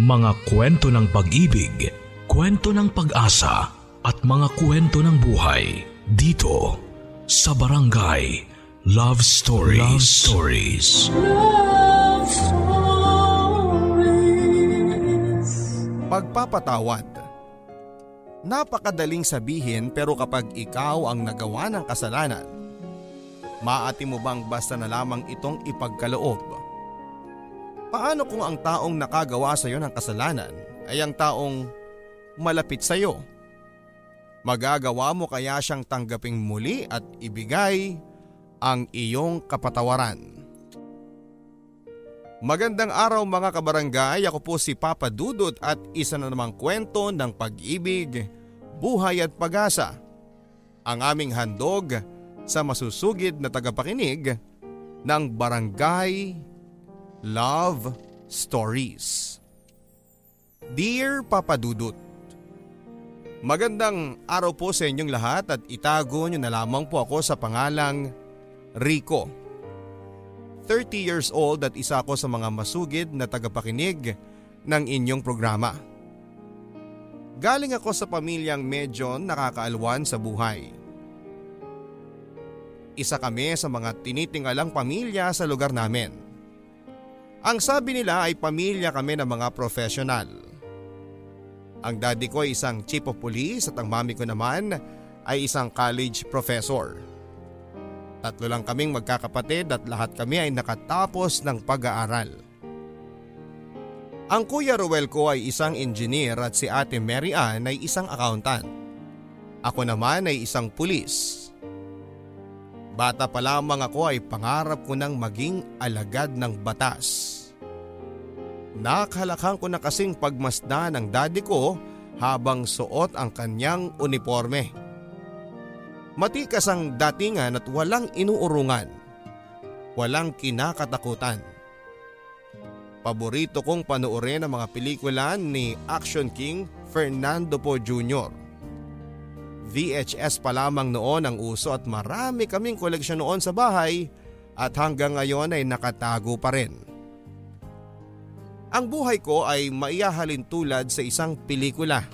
Mga kwento ng pag-ibig, kwento ng pag-asa at mga kwento ng buhay dito sa Barangay Love Stories. Love Stories. Love Stories. Pagpapatawad Napakadaling sabihin pero kapag ikaw ang nagawa ng kasalanan, maati mo bang basta na lamang itong ipagkaloob? Paano kung ang taong nakagawa sa iyo ng kasalanan ay ang taong malapit sa iyo? Magagawa mo kaya siyang tanggaping muli at ibigay ang iyong kapatawaran. Magandang araw mga kabarangay, ako po si Papa Dudut at isa na namang kwento ng pag-ibig, buhay at pag-asa. Ang aming handog sa masusugid na tagapakinig ng Barangay Love Stories. Dear Papa Dudut, Magandang araw po sa inyong lahat at itago nyo na lamang po ako sa pangalang Rico. 30 years old at isa ako sa mga masugid na tagapakinig ng inyong programa. Galing ako sa pamilyang medyo nakakaalwan sa buhay. Isa kami sa mga tinitingalang pamilya sa lugar namin. Ang sabi nila ay pamilya kami ng mga profesional. Ang daddy ko ay isang chief of police at ang mami ko naman ay isang college professor. Tatlo lang kaming magkakapatid at lahat kami ay nakatapos ng pag-aaral. Ang kuya Ruel ko ay isang engineer at si ate Mary Ann ay isang accountant. Ako naman ay isang pulis. Bata pa lamang ako ay pangarap ko ng maging alagad ng batas. Nakahalakhang ko na kasing pagmasdan ng daddy ko habang suot ang kanyang uniforme. Matikas ang datingan at walang inuurungan. Walang kinakatakutan. Paborito kong panoorin ang mga pelikula ni Action King Fernando Po Jr. VHS pa lamang noon ang uso at marami kaming koleksyon noon sa bahay at hanggang ngayon ay nakatago pa rin. Ang buhay ko ay maiahalin tulad sa isang pelikula.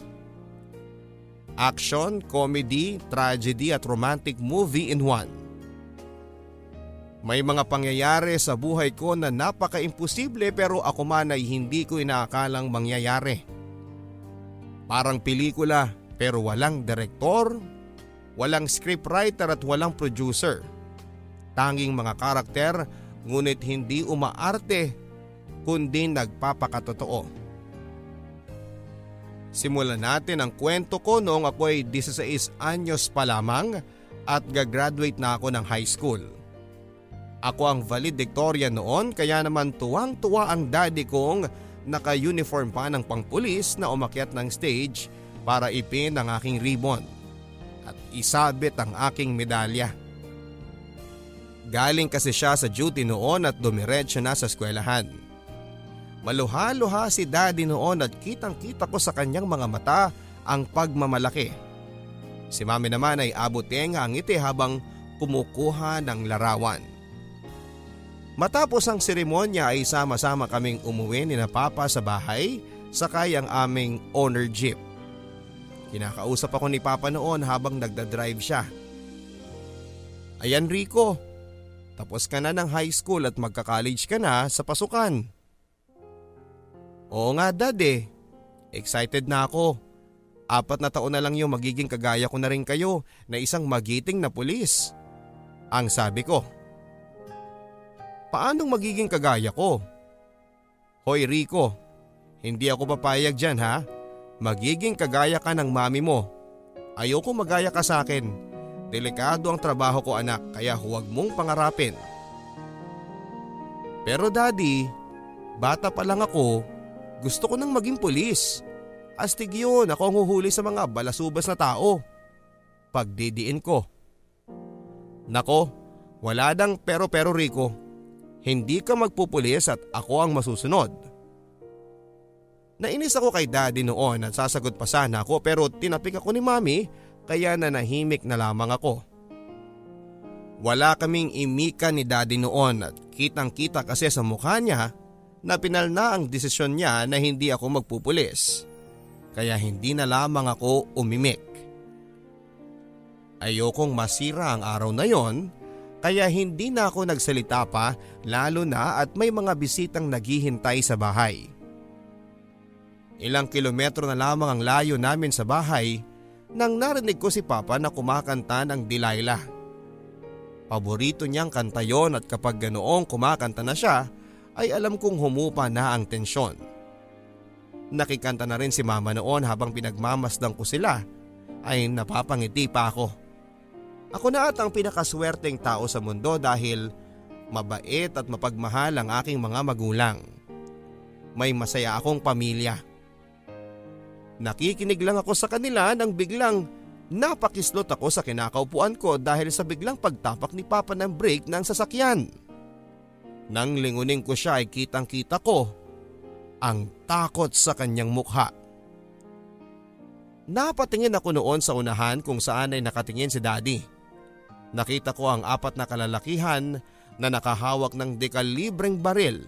Action, comedy, tragedy at romantic movie in one. May mga pangyayari sa buhay ko na napaka-imposible pero ako man ay hindi ko inaakalang mangyayari. Parang pelikula pero walang direktor, walang scriptwriter at walang producer. Tanging mga karakter ngunit hindi umaarte kundi nagpapakatotoo. Simulan natin ang kwento ko noong ako ay 16 anyos pa lamang at gagraduate na ako ng high school. Ako ang valedictorian noon kaya naman tuwang-tuwa ang daddy kong naka-uniform pa ng pangpulis na umakyat ng stage para ipin ang aking ribbon at isabit ang aking medalya. Galing kasi siya sa duty noon at dumiretso na sa eskwelahan. Maluha-luha si daddy noon at kitang kita ko sa kanyang mga mata ang pagmamalaki. Si mami naman ay abutenga ang ngiti habang kumukuha ng larawan. Matapos ang seremonya ay sama-sama kaming umuwi ni na papa sa bahay sakay ang aming owner jeep. Kinakausap ako ni papa noon habang nagdadrive siya. Ayan Rico, tapos ka na ng high school at magka-college ka na sa pasukan. Oo nga dad eh. Excited na ako. Apat na taon na lang yung magiging kagaya ko na rin kayo na isang magiting na pulis. Ang sabi ko. Paanong magiging kagaya ko? Hoy Rico, hindi ako papayag dyan ha. Magiging kagaya ka ng mami mo. Ayoko magaya ka sa akin. Delikado ang trabaho ko anak kaya huwag mong pangarapin. Pero daddy, bata pa lang ako, gusto ko nang maging pulis. Astig yun, ako ang huhuli sa mga balasubas na tao. Pagdidiin ko. Nako, wala dang pero-pero Rico. Hindi ka magpupulis at ako ang masusunod. Nainis ako kay daddy noon at sasagot pa sana ako pero tinapik ako ni mami kaya nanahimik na lamang ako. Wala kaming imika ni daddy noon at kitang kita kasi sa mukha niya na pinal na ang desisyon niya na hindi ako magpupulis. Kaya hindi na lamang ako umimik. Ayokong masira ang araw na yon kaya hindi na ako nagsalita pa lalo na at may mga bisitang naghihintay sa bahay. Ilang kilometro na lamang ang layo namin sa bahay nang narinig ko si Papa na kumakanta ng Delilah. Paborito niyang kanta yon at kapag ganoong kumakanta na siya ay alam kong humupa na ang tensyon. Nakikanta na rin si mama noon habang pinagmamasdang ko sila ay napapangiti pa ako. Ako na at ang pinakaswerteng tao sa mundo dahil mabait at mapagmahal ang aking mga magulang. May masaya akong pamilya. Nakikinig lang ako sa kanila nang biglang napakislot ako sa kinakaupuan ko dahil sa biglang pagtapak ni Papa ng brake ng sasakyan. Nang lingunin ko siya ay kitang kita ko ang takot sa kanyang mukha. Napatingin ako noon sa unahan kung saan ay nakatingin si daddy. Nakita ko ang apat na kalalakihan na nakahawak ng dekalibreng baril.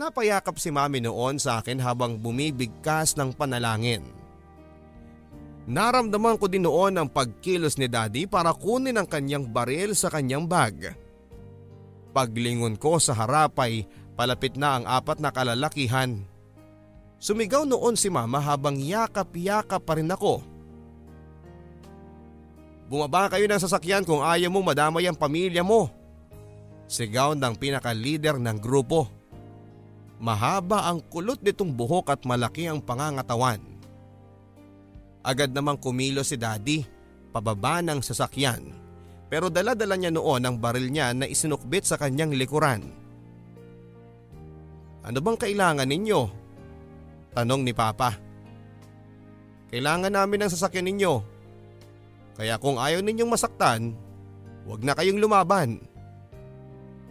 Napayakap si mami noon sa akin habang bumibigkas ng panalangin. Naramdaman ko din noon ang pagkilos ni daddy para kunin ang kanyang baril sa kanyang bag. Paglingon ko sa harap ay palapit na ang apat na kalalakihan. Sumigaw noon si mama habang yakap-yakap pa rin ako. Bumaba kayo ng sasakyan kung ayaw mong madamay ang pamilya mo. Sigaw ng pinaka-leader ng grupo. Mahaba ang kulot nitong buhok at malaki ang pangangatawan. Agad namang kumilo si daddy pababa ng sasakyan pero dala-dala niya noon ang baril niya na isinukbit sa kanyang likuran. Ano bang kailangan ninyo? Tanong ni Papa. Kailangan namin ng sasakyan ninyo. Kaya kung ayaw ninyong masaktan, huwag na kayong lumaban.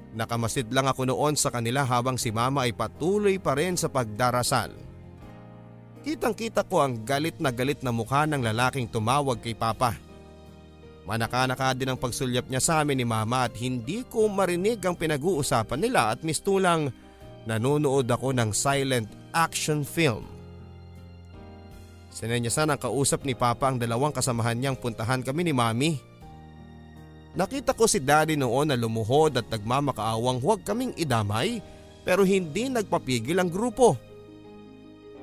Nakamasid lang ako noon sa kanila habang si mama ay patuloy pa rin sa pagdarasal. Kitang kita ko ang galit na galit na mukha ng lalaking tumawag kay Papa. Manaka-naka din ang pagsulyap niya sa amin ni mama at hindi ko marinig ang pinag-uusapan nila at mistulang nanonood ako ng silent action film. Sinenyasan ang kausap ni Papa ang dalawang kasamahan niyang puntahan kami ni Mami. Nakita ko si Daddy noon na lumuhod at nagmamakaawang huwag kaming idamay pero hindi nagpapigil ang grupo.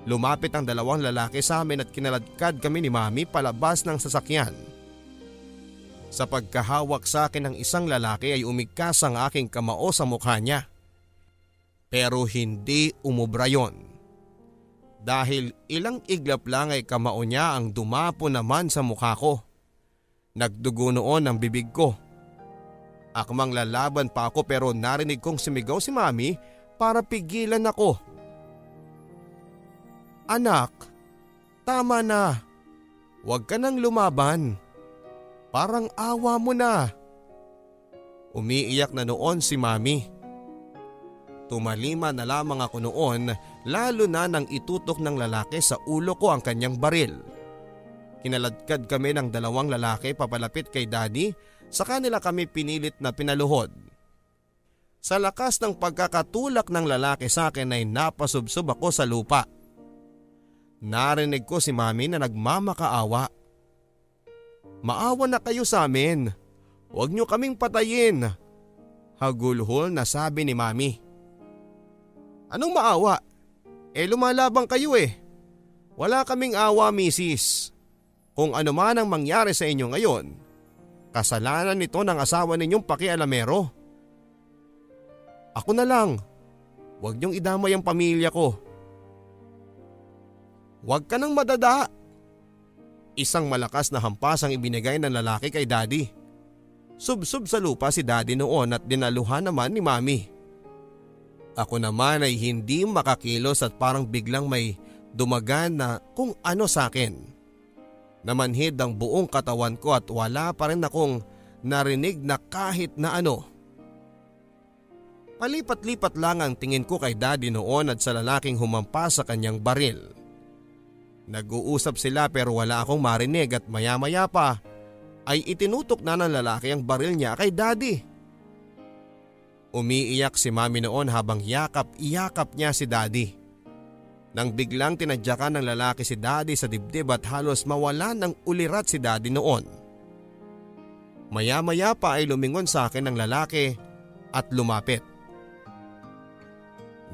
Lumapit ang dalawang lalaki sa amin at kinaladkad kami ni Mami palabas ng sasakyan. Sa pagkahawak sa akin ng isang lalaki ay umigkas ang aking kamao sa mukha niya. Pero hindi umubra yon. Dahil ilang iglap lang ay kamao niya ang dumapo naman sa mukha ko. Nagdugo noon ang bibig ko. Akmang lalaban pa ako pero narinig kong sumigaw si mami para pigilan ako. Anak, tama na. Huwag ka nang lumaban. Parang awa mo na. Umiiyak na noon si mami. Tumalima na lamang ako noon lalo na nang itutok ng lalaki sa ulo ko ang kanyang baril. Kinaladkad kami ng dalawang lalaki papalapit kay daddy sa kanila kami pinilit na pinaluhod. Sa lakas ng pagkakatulak ng lalaki sa akin ay napasubsob ako sa lupa. Narinig ko si mami na nagmamakaawa. Maawa na kayo sa amin. Huwag niyo kaming patayin. Hagulhol na sabi ni mami. Anong maawa? Eh lumalabang kayo eh. Wala kaming awa misis. Kung ano man ang mangyari sa inyo ngayon, kasalanan nito ng asawa ninyong pakialamero. Ako na lang. Huwag niyong idamay ang pamilya ko. Huwag ka nang madada. Isang malakas na hampas ang ibinigay ng lalaki kay daddy. Subsub sa lupa si daddy noon at dinaluhan naman ni mami. Ako naman ay hindi makakilos at parang biglang may dumagan na kung ano sa akin. Namanhid ang buong katawan ko at wala pa rin akong narinig na kahit na ano. Palipat-lipat lang ang tingin ko kay daddy noon at sa lalaking humampas sa kanyang baril. Nag-uusap sila pero wala akong marinig at maya-maya pa ay itinutok na ng lalaki ang baril niya kay daddy. Umiiyak si mami noon habang yakap-iyakap niya si daddy. Nang biglang tinadyakan ng lalaki si daddy sa dibdib at halos mawala ng ulirat si daddy noon. Maya-maya pa ay lumingon sa akin ng lalaki at lumapit.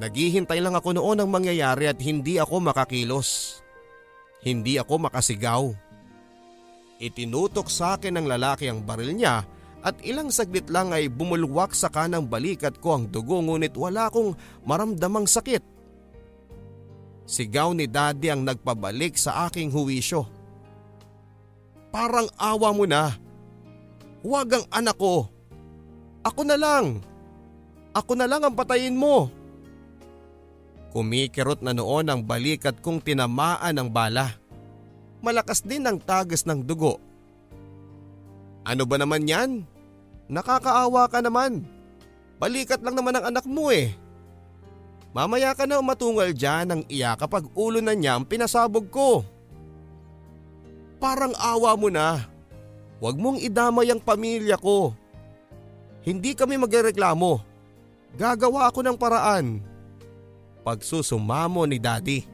Naghihintay lang ako noon ng mangyayari at hindi ako makakilos. Hindi ako makasigaw. Itinutok sa akin ng lalaki ang baril niya at ilang saglit lang ay bumulwak sa kanang balikat ko ang dugo ngunit wala akong maramdamang sakit. Sigaw ni daddy ang nagpabalik sa aking huwisyo. Parang awa mo na. Huwag ang anak ko. Ako na lang. Ako na lang ang patayin mo. Kumikirot na noon ang balikat kong tinamaan ng bala. Malakas din ang tagas ng dugo. Ano ba naman yan? Nakakaawa ka naman. Balikat lang naman ang anak mo eh. Mamaya ka na umatungal dyan ng iya kapag ulo na niya ang pinasabog ko. Parang awa mo na. Huwag mong idamay ang pamilya ko. Hindi kami magreklamo. Gagawa ako ng paraan. Pagsusumamo ni daddy.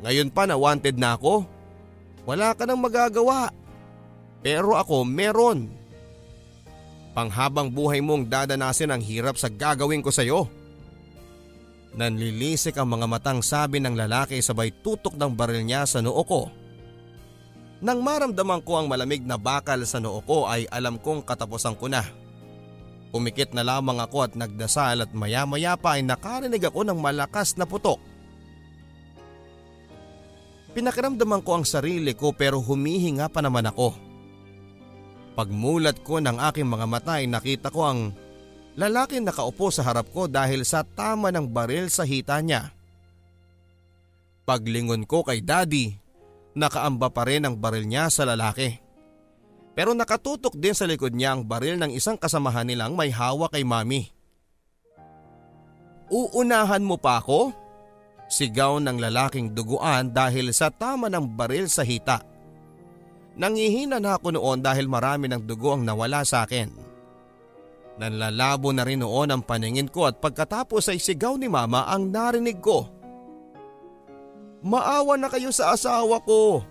Ngayon pa na wanted na ako. Wala ka nang magagawa. Pero ako meron. Panghabang buhay mong dadanasin ang hirap sa gagawin ko sa'yo. Nanlilisik ang mga matang sabi ng lalaki sabay tutok ng baril niya sa noo ko. Nang maramdaman ko ang malamig na bakal sa noo ko ay alam kong katapusan ko na. Pumikit na lamang ako at nagdasal at maya maya pa ay nakarinig ako ng malakas na putok. Pinakiramdaman ko ang sarili ko pero humihinga pa naman ako. Pagmulat ko ng aking mga mata ay nakita ko ang Lalaki nakaupo sa harap ko dahil sa tama ng baril sa hita niya. Paglingon ko kay daddy, nakaamba pa rin ang baril niya sa lalaki. Pero nakatutok din sa likod niya ang baril ng isang kasamahan nilang may hawa kay mami. Uunahan mo pa ako? Sigaw ng lalaking duguan dahil sa tama ng baril sa hita. Nangihina na ako noon dahil marami ng dugo ang nawala sa akin. Nanlalabo na rin noon ang paningin ko at pagkatapos ay sigaw ni mama ang narinig ko. Maawa na kayo sa asawa ko.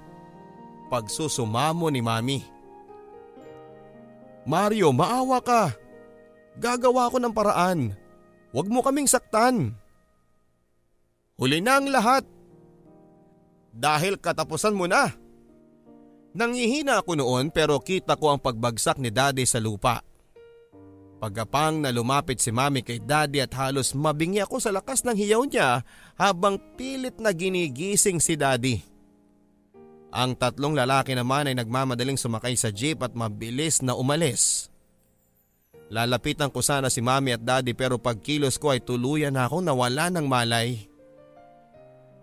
Pagsusumamo ni mami. Mario, maawa ka. Gagawa ko ng paraan. Huwag mo kaming saktan. Huli na ang lahat. Dahil katapusan mo na. Nangihina ako noon pero kita ko ang pagbagsak ni daddy sa lupa. Pagkapang na lumapit si mami kay daddy at halos mabingi ako sa lakas ng hiyaw niya habang pilit na ginigising si daddy. Ang tatlong lalaki naman ay nagmamadaling sumakay sa jeep at mabilis na umalis. Lalapitan ko sana si mami at daddy pero pagkilos ko ay tuluyan na akong nawala ng malay.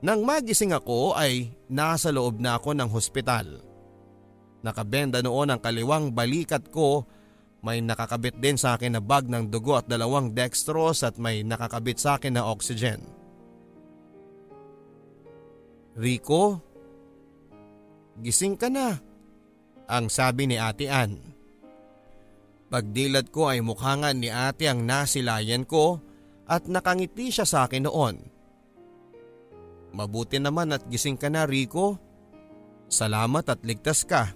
Nang magising ako ay nasa loob na ako ng hospital. Nakabenda noon ang kaliwang balikat ko may nakakabit din sa akin na bag ng dugo at dalawang dextrose at may nakakabit sa akin na oxygen. Rico, gising ka na, ang sabi ni Ate Ann. Pagdilat ko ay mukha nga ni ate ang nasilayan ko at nakangiti siya sa akin noon. Mabuti naman at gising ka na Rico. Salamat at ligtas ka.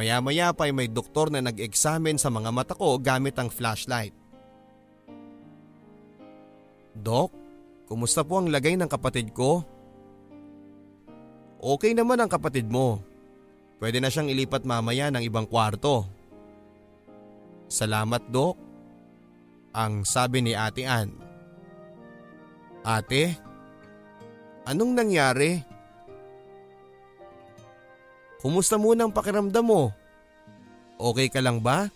Maya-maya pa ay may doktor na nag-examine sa mga mata ko gamit ang flashlight. Dok, kumusta po ang lagay ng kapatid ko? Okay naman ang kapatid mo. Pwede na siyang ilipat mamaya ng ibang kwarto. Salamat Dok. Ang sabi ni Ate Ann. Ate, anong nangyari? Kumusta muna ang pakiramdam mo? Okay ka lang ba?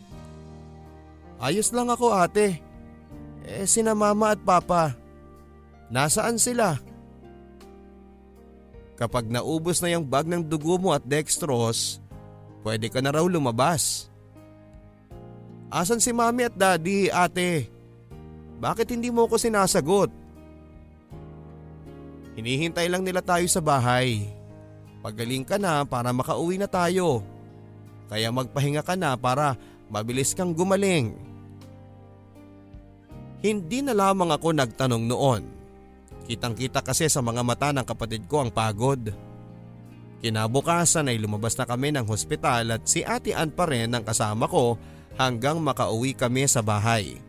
Ayos lang ako ate. Eh sina mama at papa. Nasaan sila? Kapag naubos na yung bag ng dugo mo at dextrose, pwede ka na raw lumabas. Asan si mami at daddy, ate? Bakit hindi mo ko sinasagot? Hinihintay lang nila tayo sa bahay. Pagaling ka na para makauwi na tayo. Kaya magpahinga ka na para mabilis kang gumaling. Hindi na lamang ako nagtanong noon. Kitang kita kasi sa mga mata ng kapatid ko ang pagod. Kinabukasan ay lumabas na kami ng hospital at si Ate Ann pa rin ang kasama ko hanggang makauwi kami sa bahay.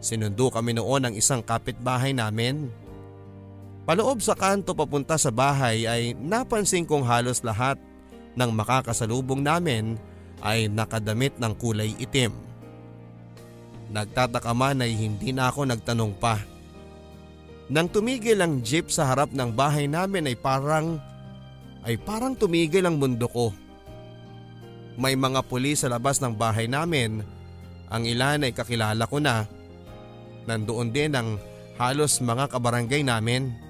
Sinundo kami noon ng isang kapitbahay namin. Paloob sa kanto papunta sa bahay ay napansin kong halos lahat ng makakasalubong namin ay nakadamit ng kulay itim. Nagtataka man ay hindi na ako nagtanong pa. Nang tumigil ang jeep sa harap ng bahay namin ay parang ay parang tumigil ang mundo ko. May mga pulis sa labas ng bahay namin. Ang ilan ay kakilala ko na. Nandoon din ang halos mga kabarangay namin.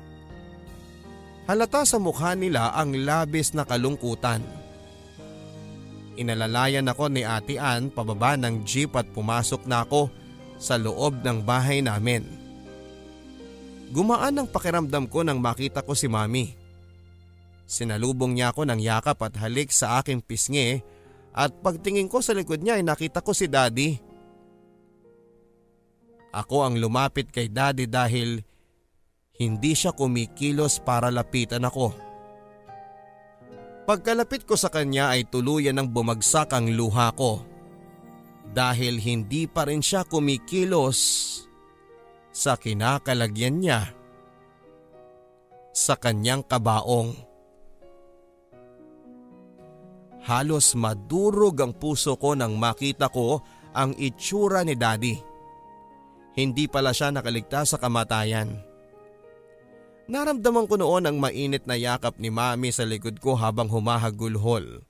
Halata sa mukha nila ang labis na kalungkutan. Inalalayan ako ni Ate Ann pababa ng jeep at pumasok na ako sa loob ng bahay namin. Gumaan ang pakiramdam ko nang makita ko si Mami. Sinalubong niya ako ng yakap at halik sa aking pisngi at pagtingin ko sa likod niya ay nakita ko si Daddy. Ako ang lumapit kay Daddy dahil hindi siya kumikilos para lapitan ako. Pagkalapit ko sa kanya ay tuluyan ng bumagsak ang luha ko dahil hindi pa rin siya kumikilos sa kinakalagyan niya sa kanyang kabaong. Halos madurog ang puso ko nang makita ko ang itsura ni daddy. Hindi pala siya nakaligtas sa kamatayan. Naramdaman ko noon ang mainit na yakap ni mami sa likod ko habang humahagulhol.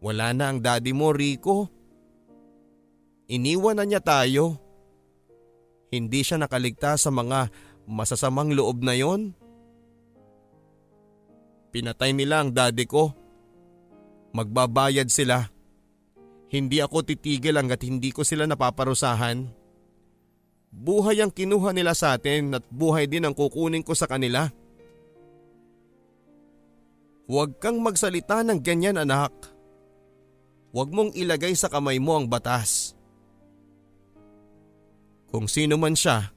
Wala na ang daddy mo Rico. Iniwan na niya tayo. Hindi siya nakaligtas sa mga masasamang loob na yon. Pinatay nila ang daddy ko. Magbabayad sila. Hindi ako titigil hanggat hindi ko sila napaparusahan. Buhay ang kinuha nila sa atin at buhay din ang kukunin ko sa kanila. Huwag kang magsalita ng ganyan anak. Huwag mong ilagay sa kamay mo ang batas. Kung sino man siya,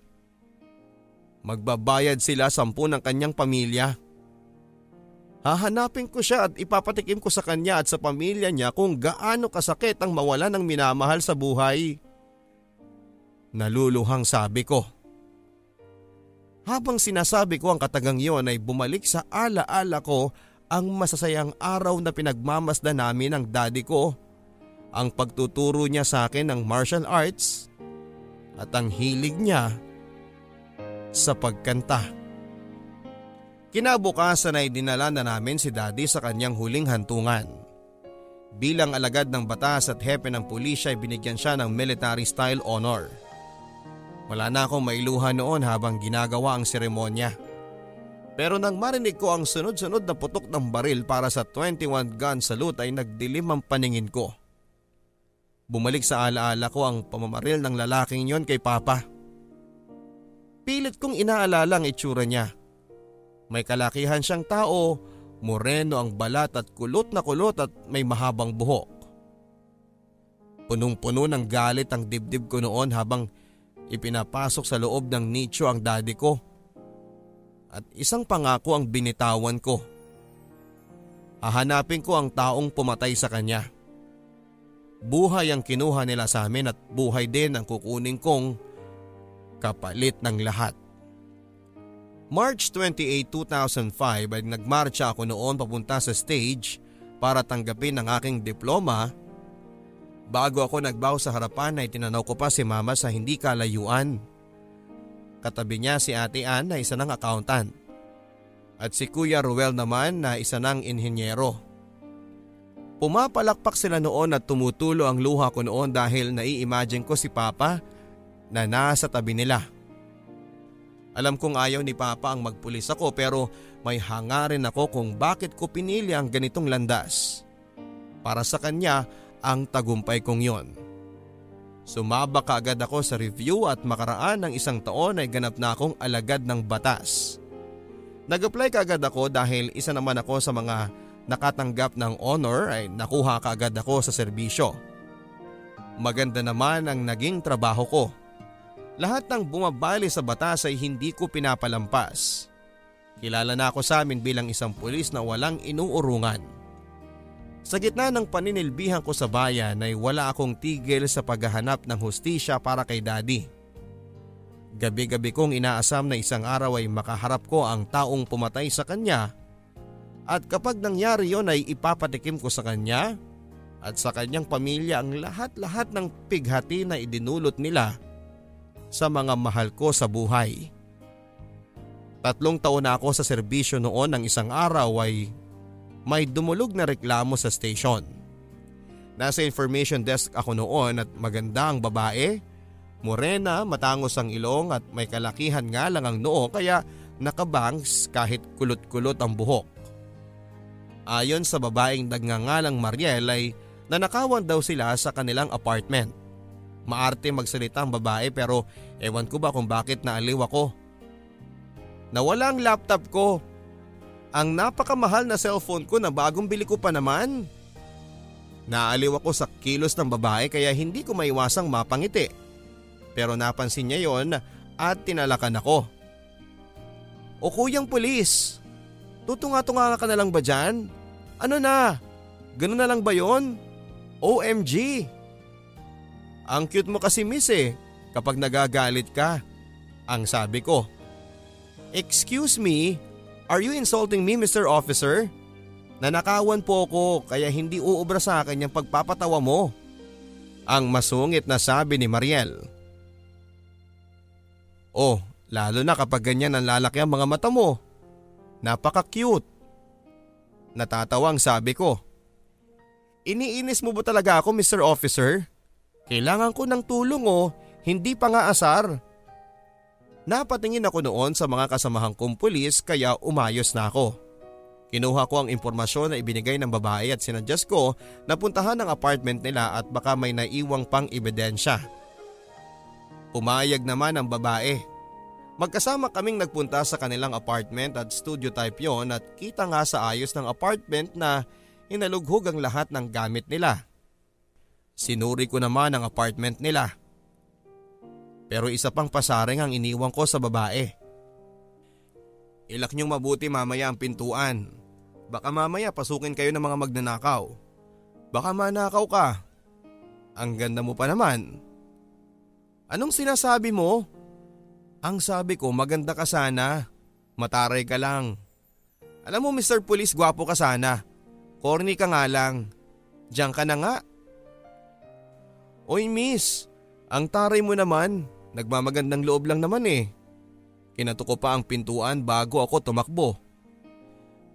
magbabayad sila sampu ng kanyang pamilya. Hahanapin ko siya at ipapatikim ko sa kanya at sa pamilya niya kung gaano kasakit ang mawala ng minamahal sa buhay. Naluluhang sabi ko. Habang sinasabi ko ang katagang yon ay bumalik sa alaala ko ang masasayang araw na pinagmamasda namin ng daddy ko. Ang pagtuturo niya sa akin ng martial arts at ang hilig niya sa pagkanta. Kinabukasan ay dinala na namin si daddy sa kanyang huling hantungan. Bilang alagad ng batas at hepe ng pulisya ay binigyan siya ng military style honor. Wala na akong mailuha noon habang ginagawa ang seremonya. Pero nang marinig ko ang sunod-sunod na putok ng baril para sa 21 gun salute ay nagdilim ang paningin ko. Bumalik sa alaala ko ang pamamaril ng lalaking yon kay Papa. Pilit kong inaalala ang itsura niya may kalakihan siyang tao, moreno ang balat at kulot na kulot at may mahabang buhok. Punong-puno ng galit ang dibdib ko noon habang ipinapasok sa loob ng nicho ang daddy ko. At isang pangako ang binitawan ko. Hahanapin ko ang taong pumatay sa kanya. Buhay ang kinuha nila sa amin at buhay din ang kukunin kong kapalit ng lahat. March 28, 2005 ay nagmarcha ako noon papunta sa stage para tanggapin ang aking diploma. Bago ako nagbaw sa harapan ay tinanaw ko pa si mama sa hindi kalayuan. Katabi niya si ate Ann na isa ng accountant. At si Kuya Ruel naman na isa ng inhinyero. Pumapalakpak sila noon at tumutulo ang luha ko noon dahil nai-imagine ko si Papa na nasa tabi nila. Alam kong ayaw ni Papa ang magpulis ako pero may hangarin ako kung bakit ko pinili ang ganitong landas. Para sa kanya ang tagumpay kong yon. Sumaba kaagad ako sa review at makaraan ng isang taon ay ganap na akong alagad ng batas. Nag-apply kaagad ako dahil isa naman ako sa mga nakatanggap ng honor ay nakuha kaagad ako sa serbisyo. Maganda naman ang naging trabaho ko. Lahat ng bumabali sa batas ay hindi ko pinapalampas. Kilala na ako sa amin bilang isang pulis na walang inuurungan. Sa gitna ng paninilbihan ko sa bayan ay wala akong tigil sa paghahanap ng hustisya para kay daddy. Gabi-gabi kong inaasam na isang araw ay makaharap ko ang taong pumatay sa kanya at kapag nangyari yon ay ipapatikim ko sa kanya at sa kanyang pamilya ang lahat-lahat ng pighati na idinulot nila sa mga mahal ko sa buhay. Tatlong taon na ako sa serbisyo noon ng isang araw ay may dumulog na reklamo sa station. Nasa information desk ako noon at maganda ang babae Morena, matangos ang ilong at may kalakihan nga lang ang noo kaya nakabangs kahit kulot-kulot ang buhok. Ayon sa babaeng nagngangalang Mariel ay nanakawan daw sila sa kanilang apartment. Maarte magsalita ang babae pero ewan ko ba kung bakit naaliw ako. Nawala ang laptop ko. Ang napakamahal na cellphone ko na bagong bili ko pa naman. Naaliw ako sa kilos ng babae kaya hindi ko maiwasang mapangiti. Pero napansin niya yon at tinalakan ako. O kuyang pulis, tutunga-tunga ka na lang ba dyan? Ano na? Ganun na lang ba yon? OMG! Ang cute mo kasi miss eh kapag nagagalit ka. Ang sabi ko. Excuse me, are you insulting me Mr. Officer? Nanakawan po ako kaya hindi uubra sa akin yung pagpapatawa mo. Ang masungit na sabi ni Mariel. Oh, lalo na kapag ganyan ang lalaki ang mga mata mo. Napaka-cute. Natatawang sabi ko. Iniinis mo ba talaga ako Mr. Officer? Kailangan ko ng tulong oh, hindi pa nga asar. Napatingin ako noon sa mga kasamahan kong pulis kaya umayos na ako. Kinuha ko ang impormasyon na ibinigay ng babae at sinadjust ko na puntahan ang apartment nila at baka may naiwang pang ebidensya. Pumayag naman ang babae. Magkasama kaming nagpunta sa kanilang apartment at studio type yon at kita nga sa ayos ng apartment na inalughog ang lahat ng gamit nila. Sinuri ko naman ang apartment nila. Pero isa pang pasaring ang iniwan ko sa babae. Ilak niyong mabuti mamaya ang pintuan. Baka mamaya pasukin kayo ng mga magnanakaw. Baka manakaw ka. Ang ganda mo pa naman. Anong sinasabi mo? Ang sabi ko maganda ka sana. Mataray ka lang. Alam mo Mr. Police gwapo ka sana. Corny ka nga lang. Diyan ka na nga. Oy miss, ang taray mo naman. Nagmamagandang loob lang naman eh. Kinatuko pa ang pintuan bago ako tumakbo.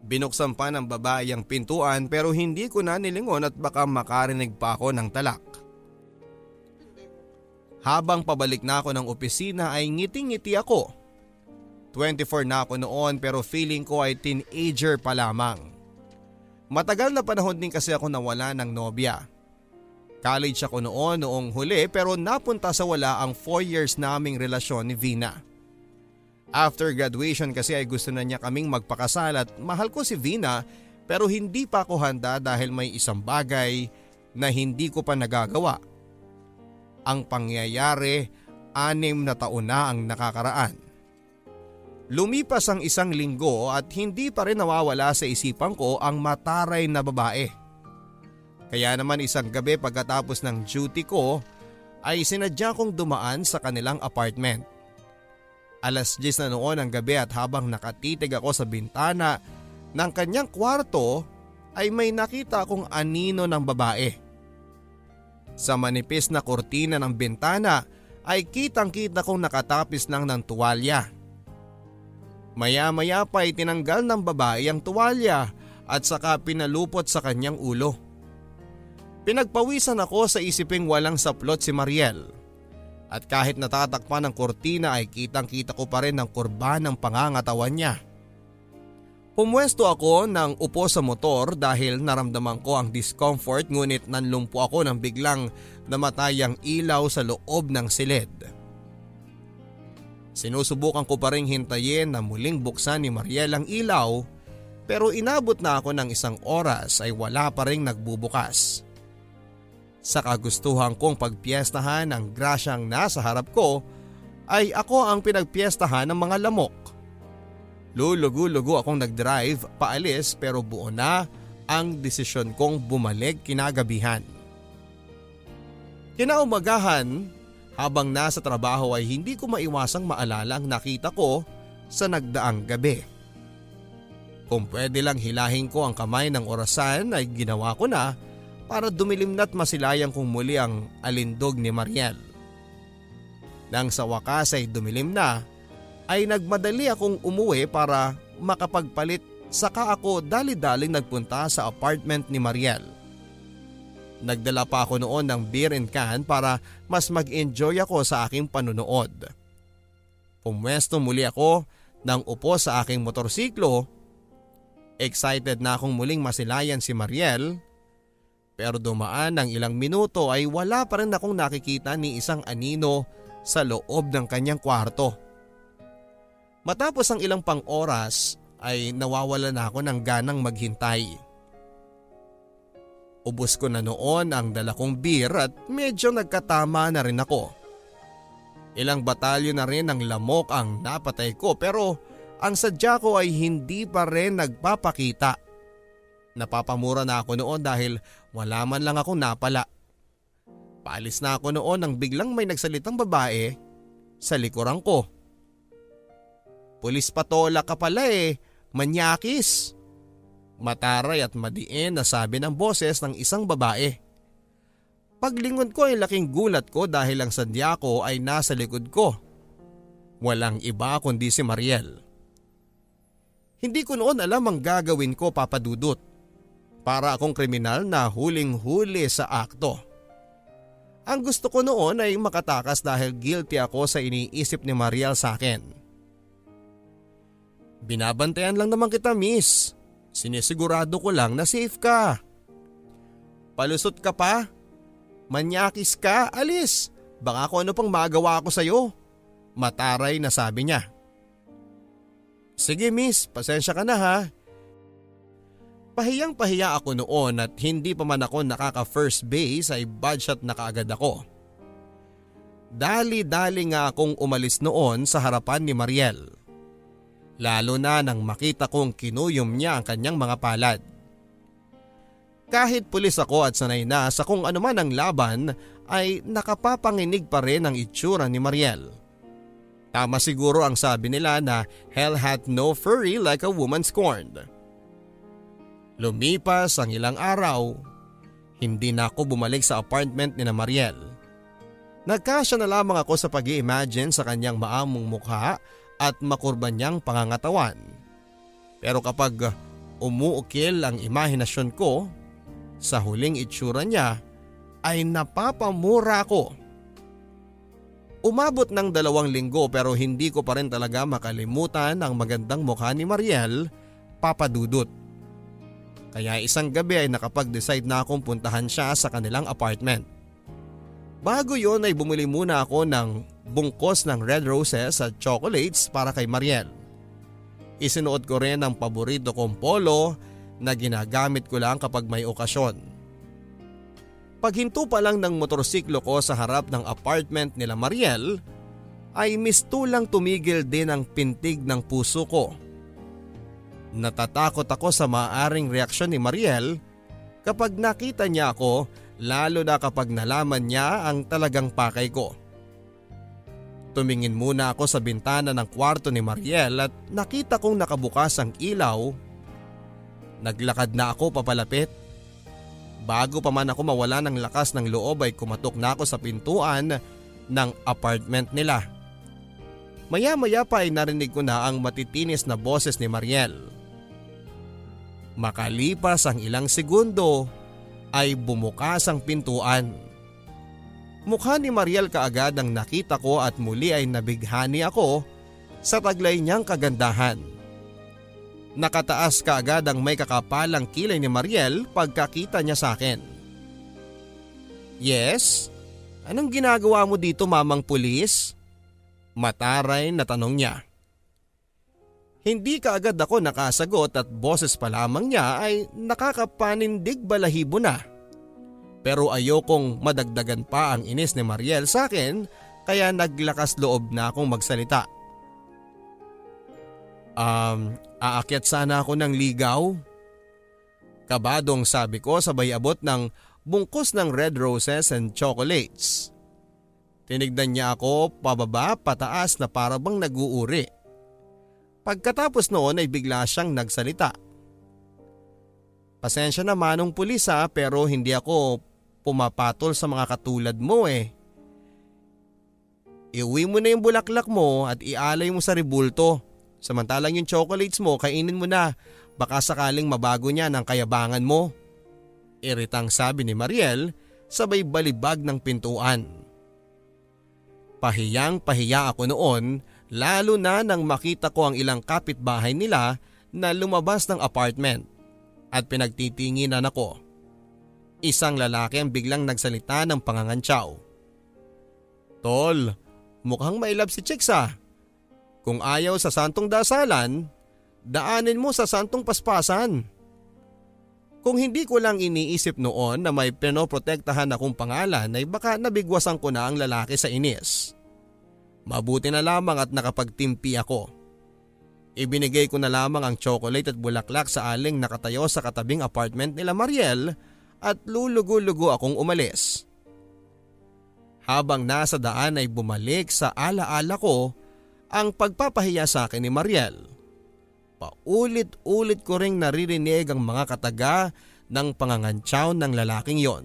Binuksan pa ng babae ang pintuan pero hindi ko na nilingon at baka makarinig pa ako ng talak. Habang pabalik na ako ng opisina ay ngiting-ngiti ako. 24 na ako noon pero feeling ko ay teenager pa lamang. Matagal na panahon din kasi ako nawala ng nobya. College ako noon noong huli pero napunta sa wala ang 4 years naming relasyon ni Vina. After graduation kasi ay gusto na niya kaming magpakasal at mahal ko si Vina pero hindi pa ako handa dahil may isang bagay na hindi ko pa nagagawa. Ang pangyayari, anim na taon na ang nakakaraan. Lumipas ang isang linggo at hindi pa rin nawawala sa isipan ko ang mataray na babae. Kaya naman isang gabi pagkatapos ng duty ko ay sinadya kong dumaan sa kanilang apartment. Alas 10 na noon ang gabi at habang nakatitig ako sa bintana ng kanyang kwarto ay may nakita akong anino ng babae. Sa manipis na kortina ng bintana ay kitang kita kong nakatapis lang ng tuwalya. Maya maya pa ay tinanggal ng babae ang tuwalya at saka pinalupot sa kanyang ulo. Pinagpawisan ako sa isiping walang saplot si Mariel. At kahit natatakpan ng kortina ay kitang kita ko pa rin ang kurba ng pangangatawan niya. Pumwesto ako ng upo sa motor dahil naramdaman ko ang discomfort ngunit nanlumpo ako nang biglang namatay ang ilaw sa loob ng silid. Sinusubukan ko pa rin hintayin na muling buksan ni Mariel ang ilaw Pero inabot na ako ng isang oras ay wala pa rin nagbubukas. Sa kagustuhan kong pagpiestahan ng grasyang nasa harap ko ay ako ang pinagpiestahan ng mga lamok. Lulugo-lugo akong nag-drive paalis pero buo na ang desisyon kong bumalik kinagabihan. Kinaumagahan, habang nasa trabaho ay hindi ko maiwasang maalala ang nakita ko sa nagdaang gabi. Kung pwede lang hilahin ko ang kamay ng orasan ay ginawa ko na para dumilim na't masilayan kong muli ang alindog ni Mariel. Nang sa wakas ay dumilim na, ay nagmadali akong umuwi para makapagpalit saka ako dali-daling nagpunta sa apartment ni Mariel. Nagdala pa ako noon ng beer and can para mas mag-enjoy ako sa aking panunood. Pumwesto muli ako nang upo sa aking motorsiklo Excited na akong muling masilayan si Mariel pero dumaan ng ilang minuto ay wala pa rin akong nakikita ni isang anino sa loob ng kanyang kwarto. Matapos ang ilang pang oras ay nawawala na ako ng ganang maghintay. Ubus ko na noon ang dala kong beer at medyo nagkatama na rin ako. Ilang batalyo na rin ng lamok ang napatay ko pero ang sadya ko ay hindi pa rin nagpapakita. Napapamura na ako noon dahil wala man lang ako napala. Paalis na ako noon nang biglang may nagsalitang babae sa likuran ko. Pulis patola ka pala eh, manyakis. Mataray at madiin na sabi ng boses ng isang babae. Paglingon ko ay laking gulat ko dahil ang sadya ko ay nasa likod ko. Walang iba kundi si Mariel. Hindi ko noon alam ang gagawin ko papadudot. Para akong kriminal na huling-huli sa akto. Ang gusto ko noon ay makatakas dahil guilty ako sa iniisip ni Mariel sa akin. Binabantayan lang naman kita miss. Sinisigurado ko lang na safe ka. Palusot ka pa? Manyakis ka? Alis! Baka kung ano pang magawa ko sa'yo. Mataray na sabi niya. Sige miss, pasensya ka na ha. Pahiyang pahiya ako noon at hindi pa man ako nakaka first base ay badshot na kaagad ako. Dali-dali nga akong umalis noon sa harapan ni Mariel. Lalo na nang makita kong kinuyom niya ang kanyang mga palad. Kahit pulis ako at sanay na sa kung anuman ang laban ay nakapapanginig pa rin ang itsura ni Mariel. Tama siguro ang sabi nila na hell hath no fury like a woman scorned. Lumipas ang ilang araw, hindi na ako bumalik sa apartment ni na Mariel. Nagkasya na lamang ako sa pag imagine sa kanyang maamong mukha at makurban niyang pangangatawan. Pero kapag umuukil ang imahinasyon ko, sa huling itsura niya ay napapamura ko Umabot ng dalawang linggo pero hindi ko pa rin talaga makalimutan ang magandang mukha ni Mariel, papadudot. Kaya isang gabi ay nakapag-decide na akong puntahan siya sa kanilang apartment. Bago yon ay bumili muna ako ng bungkos ng red roses at chocolates para kay Mariel. Isinuot ko rin ang paborito kong polo na ginagamit ko lang kapag may okasyon. Paghinto pa lang ng motorsiklo ko sa harap ng apartment nila Mariel ay mistulang tumigil din ang pintig ng puso ko. Natatakot ako sa maaring reaksyon ni Mariel kapag nakita niya ako lalo na kapag nalaman niya ang talagang pakay ko. Tumingin muna ako sa bintana ng kwarto ni Mariel at nakita kong nakabukas ang ilaw. Naglakad na ako papalapit Bago pa man ako mawala ng lakas ng loob ay kumatok na ako sa pintuan ng apartment nila. Maya-maya pa ay narinig ko na ang matitinis na boses ni Mariel. Makalipas ang ilang segundo ay bumukas ang pintuan. Mukha ni Mariel kaagad ang nakita ko at muli ay nabighani ako sa taglay niyang kagandahan. Nakataas kaagad ang may kakapalang kilay ni Mariel pagkakita niya sa akin. Yes? Anong ginagawa mo dito mamang pulis? Mataray na tanong niya. Hindi kaagad ako nakasagot at boses pa lamang niya ay nakakapanindig balahibo na. Pero ayokong madagdagan pa ang inis ni Mariel sa akin kaya naglakas loob na akong magsalita. Um, aakyat sana ako ng ligaw? Kabadong sabi ko sabay abot ng bungkos ng red roses and chocolates. Tinignan niya ako pababa pataas na parabang nag-uuri. Pagkatapos noon ay bigla siyang nagsalita. Pasensya na manong pulis ha pero hindi ako pumapatol sa mga katulad mo eh. Iuwi mo na yung bulaklak mo at ialay mo sa ribulto. Samantalang yung chocolates mo kainin mo na baka sakaling mabago niya ng kayabangan mo. Iritang sabi ni Mariel sabay balibag ng pintuan. Pahiyang pahiya ako noon lalo na nang makita ko ang ilang kapitbahay nila na lumabas ng apartment at pinagtitinginan ako. Isang lalaki ang biglang nagsalita ng pangangantsaw. Tol, mukhang mailab si Chicks ah. Kung ayaw sa santong dasalan, daanin mo sa santong paspasan. Kung hindi ko lang iniisip noon na may pinoprotektahan akong pangalan ay baka nabigwasan ko na ang lalaki sa inis. Mabuti na lamang at nakapagtimpi ako. Ibinigay ko na lamang ang chocolate at bulaklak sa aling nakatayo sa katabing apartment nila Mariel at lulugo-lugo akong umalis. Habang nasa daan ay bumalik sa alaala ko ang pagpapahiya sa akin ni Mariel. Paulit-ulit ko ring naririnig ang mga kataga ng pangangantsaw ng lalaking yon.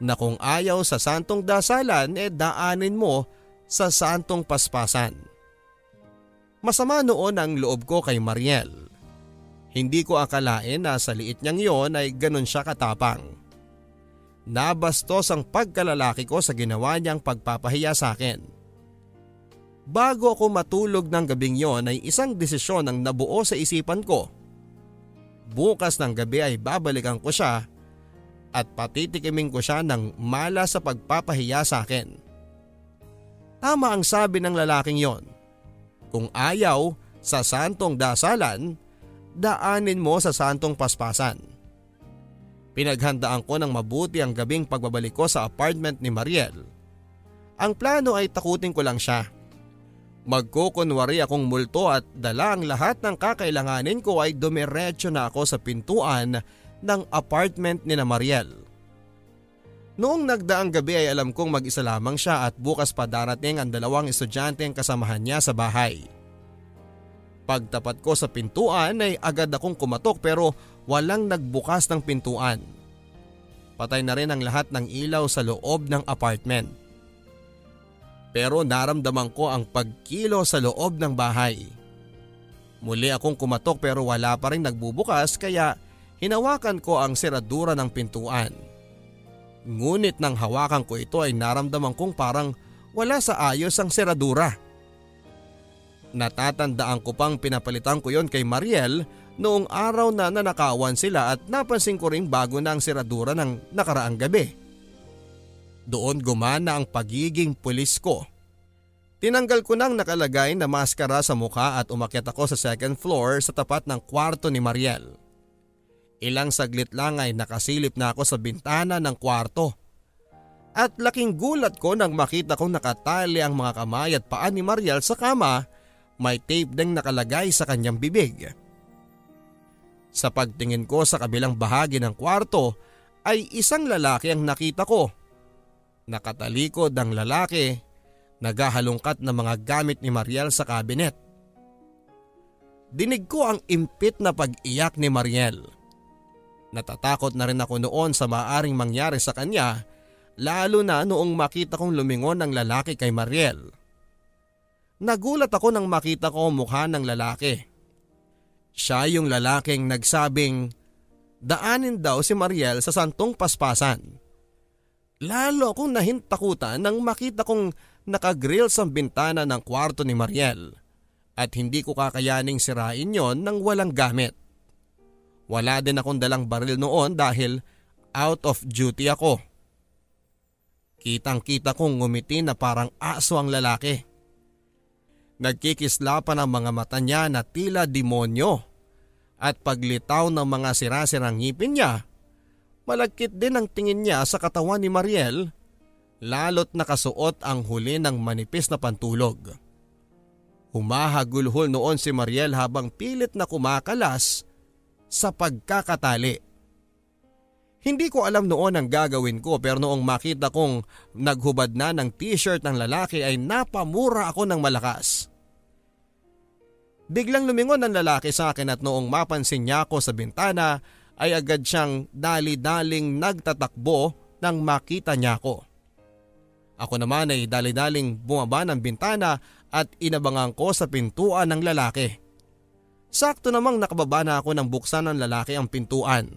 Na kung ayaw sa santong dasalan eh daanin mo sa santong paspasan. Masama noon ang loob ko kay Mariel. Hindi ko akalain na sa liit niyang yon ay ganun siya katapang. Nabastos ang pagkalalaki ko sa ginawa niyang pagpapahiya sa akin. Bago ako matulog ng gabing yon ay isang desisyon ang nabuo sa isipan ko. Bukas ng gabi ay babalikan ko siya at patitikimin ko siya ng mala sa pagpapahiya sa akin. Tama ang sabi ng lalaking yon. Kung ayaw sa santong dasalan, daanin mo sa santong paspasan. Pinaghandaan ko ng mabuti ang gabing pagbabalik ko sa apartment ni Mariel. Ang plano ay takutin ko lang siya Magkukunwari akong multo at dala ang lahat ng kakailanganin ko ay dumiretso na ako sa pintuan ng apartment ni na Mariel. Noong nagdaang gabi ay alam kong mag-isa lamang siya at bukas pa darating ang dalawang estudyante ang kasamahan niya sa bahay. Pagtapat ko sa pintuan ay agad akong kumatok pero walang nagbukas ng pintuan. Patay na rin ang lahat ng ilaw sa loob ng apartment pero naramdaman ko ang pagkilo sa loob ng bahay. Muli akong kumatok pero wala pa rin nagbubukas kaya hinawakan ko ang seradura ng pintuan. Ngunit nang hawakan ko ito ay naramdaman kong parang wala sa ayos ang seradura. Natatandaan ko pang pinapalitan ko yon kay Mariel noong araw na nanakawan sila at napansin ko ring bago na ang seradura ng nakaraang gabi. Doon gumana ang pagiging pulis ko. Tinanggal ko nang nakalagay na maskara sa mukha at umakyat ako sa second floor sa tapat ng kwarto ni Mariel. Ilang saglit lang ay nakasilip na ako sa bintana ng kwarto. At laking gulat ko nang makita kong nakatali ang mga kamay at paa ni Mariel sa kama, may tape ding nakalagay sa kanyang bibig. Sa pagtingin ko sa kabilang bahagi ng kwarto ay isang lalaki ang nakita ko Nakatalikod ang lalaki, nagahalungkat na mga gamit ni Mariel sa kabinet. Dinig ko ang impit na pag-iyak ni Mariel. Natatakot na rin ako noon sa maaring mangyari sa kanya lalo na noong makita kong lumingon ng lalaki kay Mariel. Nagulat ako nang makita ko mukha ng lalaki. Siya yung lalaking nagsabing daanin daw si Mariel sa santong paspasan. Lalo akong nahintakutan nang makita kong nakagrill sa bintana ng kwarto ni Mariel at hindi ko kakayaning sirain yon nang walang gamit. Wala din akong dalang baril noon dahil out of duty ako. Kitang kita kong ngumiti na parang aso ang lalaki. Nagkikislapan ang mga mata niya na tila demonyo at paglitaw ng mga sirasirang ngipin niya, malagkit din ang tingin niya sa katawan ni Mariel lalot nakasuot ang huli ng manipis na pantulog. Humahagulhol noon si Mariel habang pilit na kumakalas sa pagkakatali. Hindi ko alam noon ang gagawin ko pero noong makita kong naghubad na ng t-shirt ng lalaki ay napamura ako ng malakas. Biglang lumingon ang lalaki sa akin at noong mapansin niya ako sa bintana ay agad siyang dali-daling nagtatakbo nang makita niya ako. Ako naman ay dali-daling bumaba ng bintana at inabangan ko sa pintuan ng lalaki. Sakto namang nakababa na ako nang buksan ng lalaki ang pintuan.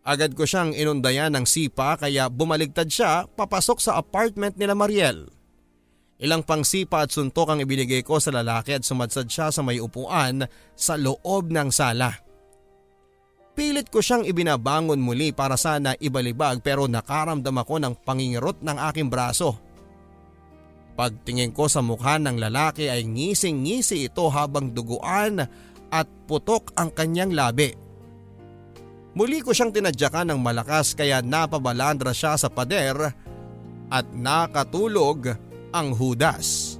Agad ko siyang inundayan ng sipa kaya bumaligtad siya papasok sa apartment nila Mariel. Ilang pang sipa at suntok ang ibinigay ko sa lalaki at sumadsad siya sa may upuan sa loob ng sala. Pilit ko siyang ibinabangon muli para sana ibalibag pero nakaramdam ako ng pangingirot ng aking braso. Pagtingin ko sa mukha ng lalaki ay ngising-ngisi ito habang duguan at putok ang kanyang labi. Muli ko siyang tinadyakan ng malakas kaya napabalandra siya sa pader at nakatulog ang hudas.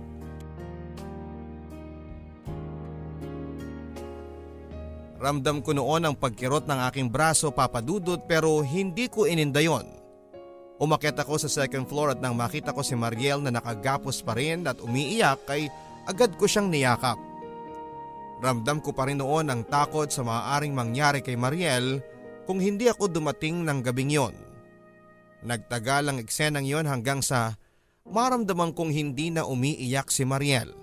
Ramdam ko noon ang pagkirot ng aking braso papadudot pero hindi ko ininda yon. Umakyat ako sa second floor at nang makita ko si Mariel na nakagapos pa rin at umiiyak ay agad ko siyang niyakap. Ramdam ko pa rin noon ang takot sa maaaring mangyari kay Mariel kung hindi ako dumating ng gabing yon. Nagtagal ang eksenang yon hanggang sa maramdaman kong hindi na umiiyak si Mariel.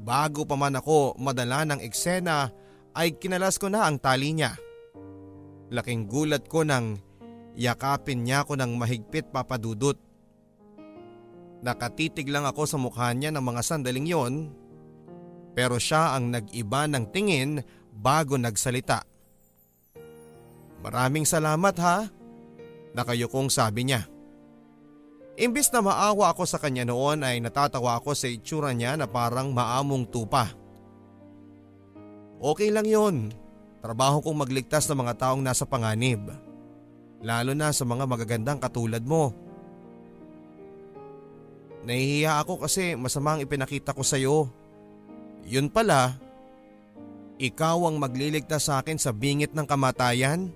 Bago pa man ako madala ng eksena ay kinalas ko na ang tali niya. Laking gulat ko nang yakapin niya ako ng mahigpit papadudot. Nakatitig lang ako sa mukha niya ng mga sandaling yon pero siya ang nag-iba ng tingin bago nagsalita. Maraming salamat ha, nakayukong sabi niya. Imbis na maawa ako sa kanya noon ay natatawa ako sa itsura niya na parang maamong tupa. Okay lang yon. Trabaho kong magligtas ng mga taong nasa panganib. Lalo na sa mga magagandang katulad mo. Nahihiya ako kasi masamang ipinakita ko sa iyo. Yun pala, ikaw ang magliligtas sa akin sa bingit ng kamatayan?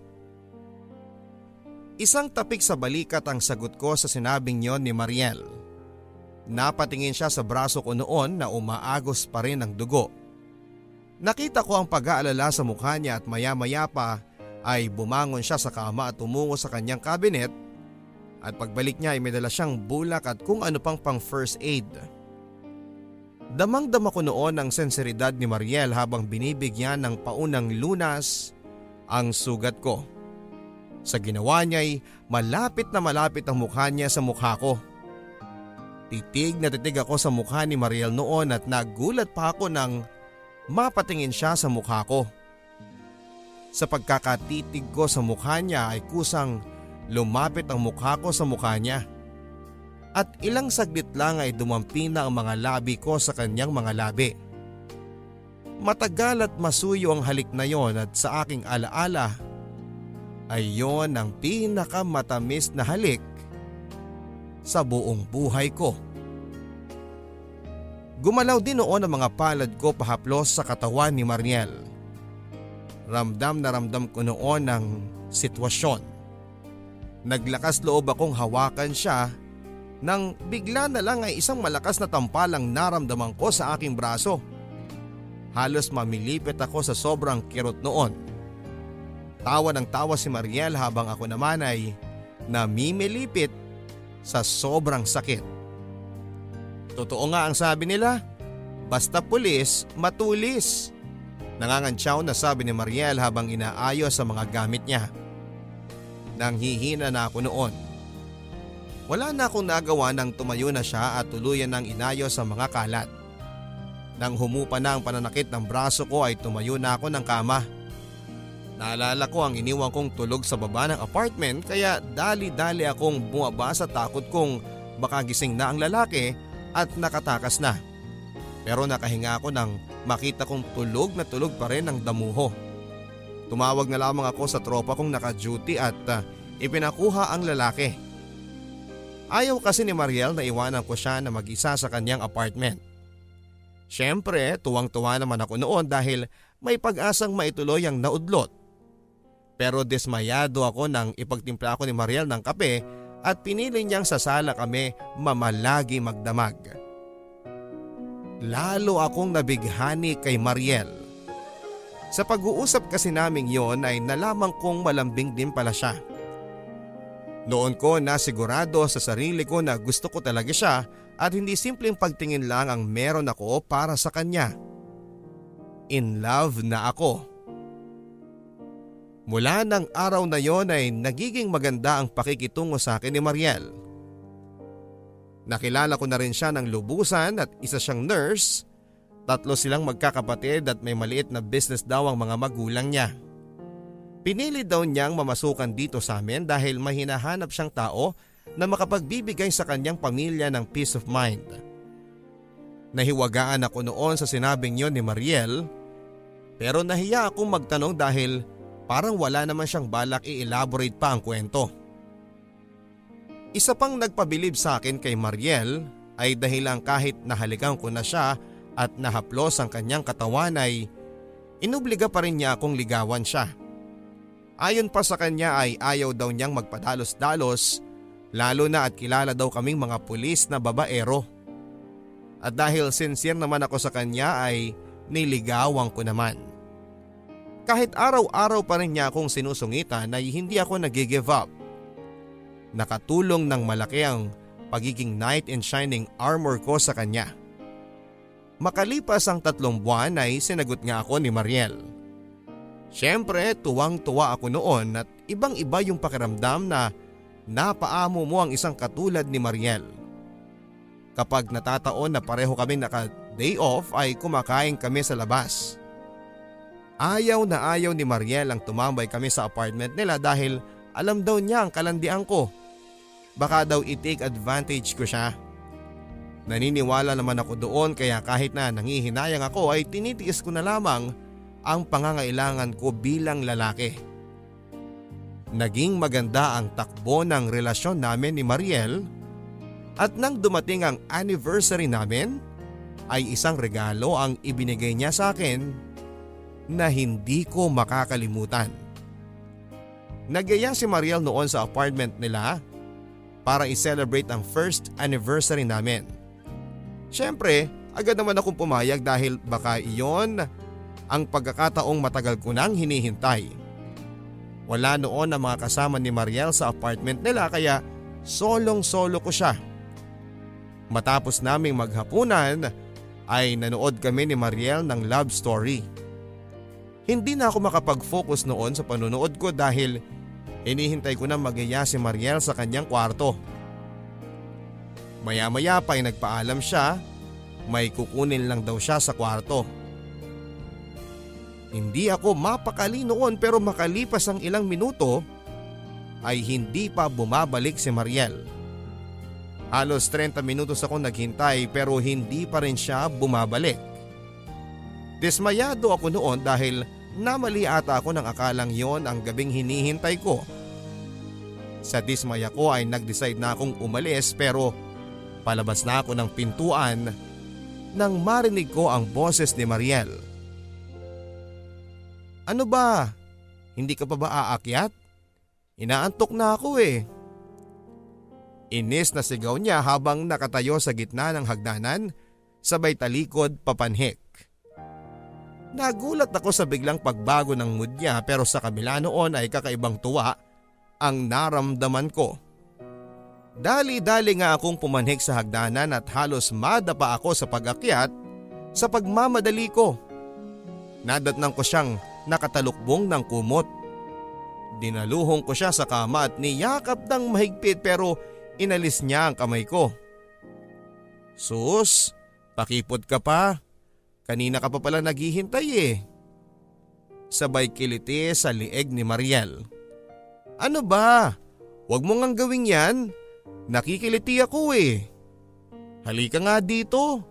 Isang tapik sa balikat ang sagot ko sa sinabing yon ni Mariel. Napatingin siya sa braso ko noon na umaagos pa rin ang dugo. Nakita ko ang pag-aalala sa mukha niya at maya-maya pa ay bumangon siya sa kama at tumungo sa kanyang kabinet at pagbalik niya ay may dala siyang bulak at kung ano pang pang first aid. Damang-dama ko noon ang senseridad ni Mariel habang binibigyan ng paunang lunas ang sugat ko. Sa ginawa niya ay malapit na malapit ang mukha niya sa mukha ko. Titig na titig ako sa mukha ni Mariel noon at nagulat pa ako nang mapatingin siya sa mukha ko. Sa pagkakatitig ko sa mukha niya ay kusang lumapit ang mukha ko sa mukha niya. At ilang saglit lang ay dumampi na ang mga labi ko sa kanyang mga labi. Matagal at masuyo ang halik na yon at sa aking alaala ay yon ang pinakamatamis na halik sa buong buhay ko. Gumalaw din noon ang mga palad ko pahaplos sa katawan ni Mariel. Ramdam na ramdam ko noon ang sitwasyon. Naglakas loob akong hawakan siya nang bigla na lang ay isang malakas na tampalang naramdaman ko sa aking braso. Halos mamilipit ako sa sobrang kirot noon. Tawa ng tawa si Mariel habang ako naman ay namimilipit sa sobrang sakit. Totoo nga ang sabi nila, basta pulis, matulis. Nangangantsaw na sabi ni Mariel habang inaayos sa mga gamit niya. Nang hihina na ako noon. Wala na akong nagawa nang tumayo na siya at tuluyan ng inayos sa mga kalat. Nang humupa na ang pananakit ng braso ko ay tumayo na ako ng kama. Naalala ko ang iniwang kong tulog sa baba ng apartment kaya dali-dali akong bumaba sa takot kong baka gising na ang lalaki at nakatakas na. Pero nakahinga ako nang makita kong tulog na tulog pa rin ang damuho. Tumawag na lamang ako sa tropa kong naka-duty at uh, ipinakuha ang lalaki. Ayaw kasi ni Mariel na iwanan ko siya na mag-isa sa kanyang apartment. Siyempre, tuwang-tuwa naman ako noon dahil may pag-asang maituloy ang naudlot. Pero dismayado ako nang ipagtimpla ako ni Mariel ng kape at pinili niyang sa sala kami mamalagi magdamag. Lalo akong nabighani kay Mariel. Sa pag-uusap kasi naming yon ay nalaman kong malambing din pala siya. Noon ko nasigurado sa sarili ko na gusto ko talaga siya at hindi simpleng pagtingin lang ang meron ako para sa kanya. In love na ako. Mula ng araw na yon ay nagiging maganda ang pakikitungo sa akin ni Mariel. Nakilala ko na rin siya ng lubusan at isa siyang nurse. Tatlo silang magkakapatid at may maliit na business daw ang mga magulang niya. Pinili daw niyang mamasukan dito sa amin dahil may hinahanap siyang tao na makapagbibigay sa kanyang pamilya ng peace of mind. Nahiwagaan ako noon sa sinabing yon ni Mariel pero nahiya akong magtanong dahil Parang wala naman siyang balak i-elaborate pa ang kwento. Isa pang nagpabilib sa akin kay Mariel ay dahilan kahit nahalikan ko na siya at nahaplos ang kanyang katawan ay inubliga pa rin niya akong ligawan siya. Ayon pa sa kanya ay ayaw daw niyang magpadalos-dalos lalo na at kilala daw kaming mga pulis na babaero. At dahil sincere naman ako sa kanya ay niligawan ko naman. Kahit araw-araw pa rin niya akong sinusungitan ay hindi ako nag-give up. Nakatulong ng malaki ang pagiging knight in shining armor ko sa kanya. Makalipas ang tatlong buwan ay sinagot nga ako ni Mariel. Siyempre tuwang-tuwa ako noon at ibang iba yung pakiramdam na napaamo mo ang isang katulad ni Mariel. Kapag natataon na pareho kami naka day off ay kumakain kami sa labas. Ayaw na ayaw ni Mariel ang tumambay kami sa apartment nila dahil alam daw niya ang kalandian ko. Baka daw i-take advantage ko siya. Naniniwala naman ako doon kaya kahit na nangihinayang ako ay tinitiis ko na lamang ang pangangailangan ko bilang lalaki. Naging maganda ang takbo ng relasyon namin ni Mariel at nang dumating ang anniversary namin ay isang regalo ang ibinigay niya sa akin na hindi ko makakalimutan. Nagyaya si Mariel noon sa apartment nila para i-celebrate ang first anniversary namin. Siyempre, agad naman akong pumayag dahil baka iyon ang pagkakataong matagal ko nang hinihintay. Wala noon ang mga kasama ni Mariel sa apartment nila kaya solong solo ko siya. Matapos naming maghapunan ay nanood kami ni Mariel ng love story. Hindi na ako makapag-focus noon sa panonood ko dahil inihintay ko na magaya si Mariel sa kanyang kwarto. Maya maya pa ay nagpaalam siya, may kukunin lang daw siya sa kwarto. Hindi ako mapakali noon pero makalipas ang ilang minuto ay hindi pa bumabalik si Mariel. Halos 30 minutos ako naghintay pero hindi pa rin siya bumabalik. Dismayado ako noon dahil Namali ata ako ng akalang yon ang gabing hinihintay ko. Sa dismaya ko ay nag-decide na akong umalis pero palabas na ako ng pintuan nang marinig ko ang boses ni Mariel. Ano ba? Hindi ka pa ba aakyat? Inaantok na ako eh. Inis na sigaw niya habang nakatayo sa gitna ng hagdanan sabay talikod papanhik. Nagulat ako sa biglang pagbago ng mood niya pero sa kabila noon ay kakaibang tuwa ang naramdaman ko. Dali-dali nga akong pumanhik sa hagdanan at halos madapa ako sa pag-akyat sa pagmamadali ko. Nadatnang ko siyang nakatalukbong ng kumot. Dinaluhong ko siya sa kama at niyakap ng mahigpit pero inalis niya ang kamay ko. Sus, pakipot ka pa. Kanina ka pa pala naghihintay eh. Sabay kiliti sa lieg ni Mariel. Ano ba? Huwag mo ngang gawin yan. Nakikiliti ako eh. Halika nga dito.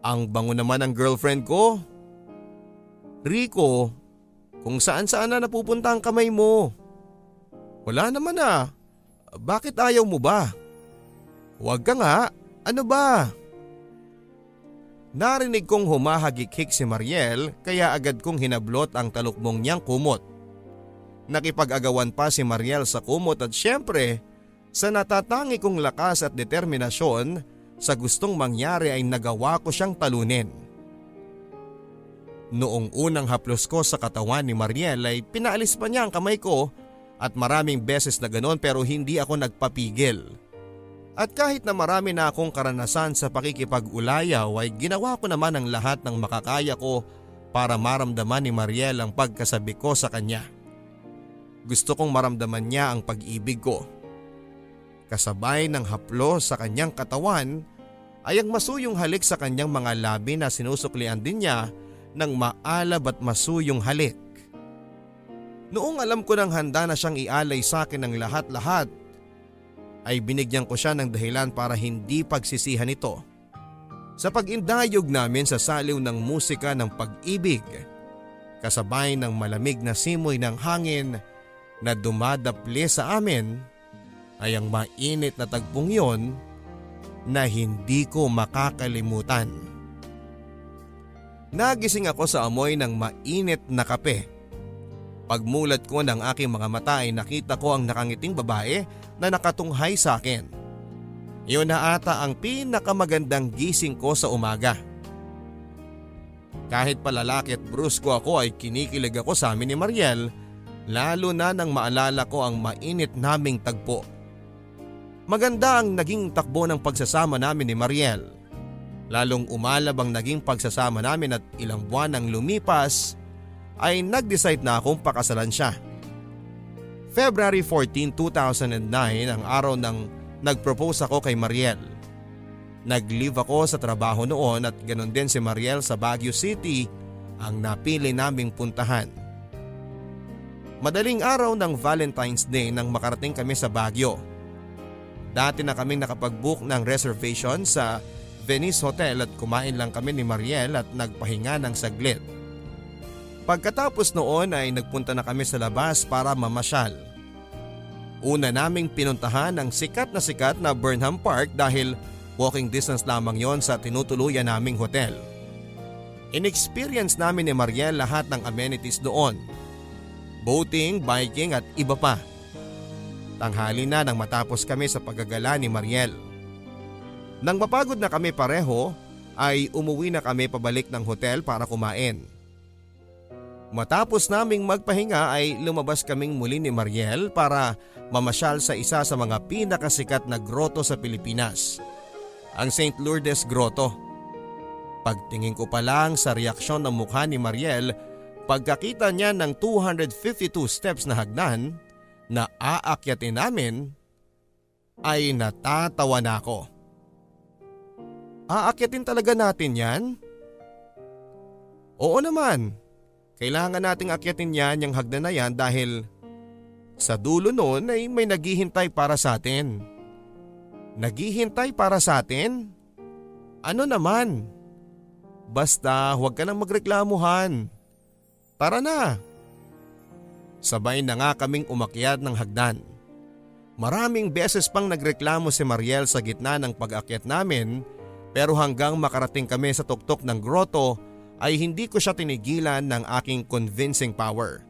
Ang bango naman ng girlfriend ko. Rico, kung saan saan na napupunta ang kamay mo. Wala naman ah. Bakit ayaw mo ba? Huwag ka nga. Ano ba? Narinig kong humahagik-hik si Mariel kaya agad kong hinablot ang talukmong niyang kumot. Nakipag-agawan pa si Mariel sa kumot at syempre sa natatangi kong lakas at determinasyon sa gustong mangyari ay nagawa ko siyang talunin. Noong unang haplos ko sa katawan ni Mariel ay pinaalis pa niya ang kamay ko at maraming beses na ganon pero hindi ako nagpapigil. At kahit na marami na akong karanasan sa pakikipag-ulayaw ay ginawa ko naman ang lahat ng makakaya ko para maramdaman ni Mariel ang pagkasabi ko sa kanya. Gusto kong maramdaman niya ang pag-ibig ko. Kasabay ng haplo sa kanyang katawan ay ang masuyong halik sa kanyang mga labi na sinusuklian din niya ng maalab at masuyong halik. Noong alam ko nang handa na siyang ialay sa akin ng lahat-lahat ay binigyan ko siya ng dahilan para hindi pagsisihan ito. Sa pag-indayog namin sa saliw ng musika ng pag-ibig, kasabay ng malamig na simoy ng hangin na dumadapli sa amin, ay ang mainit na tagpong yon na hindi ko makakalimutan. Nagising ako sa amoy ng mainit na kape. Pagmulat ko ng aking mga mata ay nakita ko ang nakangiting babae na nakatunghay sa akin. Iyon na ata ang pinakamagandang gising ko sa umaga. Kahit palalaki at brusko ako ay kinikilig ako sa amin ni Mariel lalo na nang maalala ko ang mainit naming tagpo. Maganda ang naging takbo ng pagsasama namin ni Mariel. Lalong umalab ang naging pagsasama namin at ilang buwan nang lumipas ay nag-decide na akong pakasalan siya. February 14, 2009 ang araw nang nag-propose ako kay Mariel. Nag-leave ako sa trabaho noon at ganon din si Mariel sa Baguio City ang napili naming puntahan. Madaling araw ng Valentine's Day nang makarating kami sa Baguio. Dati na kaming nakapag-book ng reservation sa Venice Hotel at kumain lang kami ni Mariel at nagpahinga ng saglit. Pagkatapos noon ay nagpunta na kami sa labas para mamasyal. Una naming pinuntahan ang sikat na sikat na Burnham Park dahil walking distance lamang yon sa tinutuluyan naming hotel. Inexperience namin ni Mariel lahat ng amenities doon. Boating, biking at iba pa. Tanghali na nang matapos kami sa paggagala ni Mariel. Nang mapagod na kami pareho ay umuwi na kami pabalik ng hotel para kumain. Matapos naming magpahinga ay lumabas kaming muli ni Mariel para mamasyal sa isa sa mga pinakasikat na groto sa Pilipinas, ang St. Lourdes Grotto. Pagtingin ko pa lang sa reaksyon ng mukha ni Mariel pagkakita niya ng 252 steps na hagdan na aakyatin namin ay natatawa na ako. Aakyatin talaga natin yan? Oo naman. Kailangan nating akyatin yan yung hagdan na yan dahil sa dulo noon ay may naghihintay para sa atin. Naghihintay para sa atin? Ano naman? Basta huwag ka nang magreklamuhan. Tara na. Sabay na nga kaming umakyat ng hagdan. Maraming beses pang nagreklamo si Mariel sa gitna ng pag-akyat namin pero hanggang makarating kami sa tuktok ng grotto ay hindi ko siya tinigilan ng aking convincing power.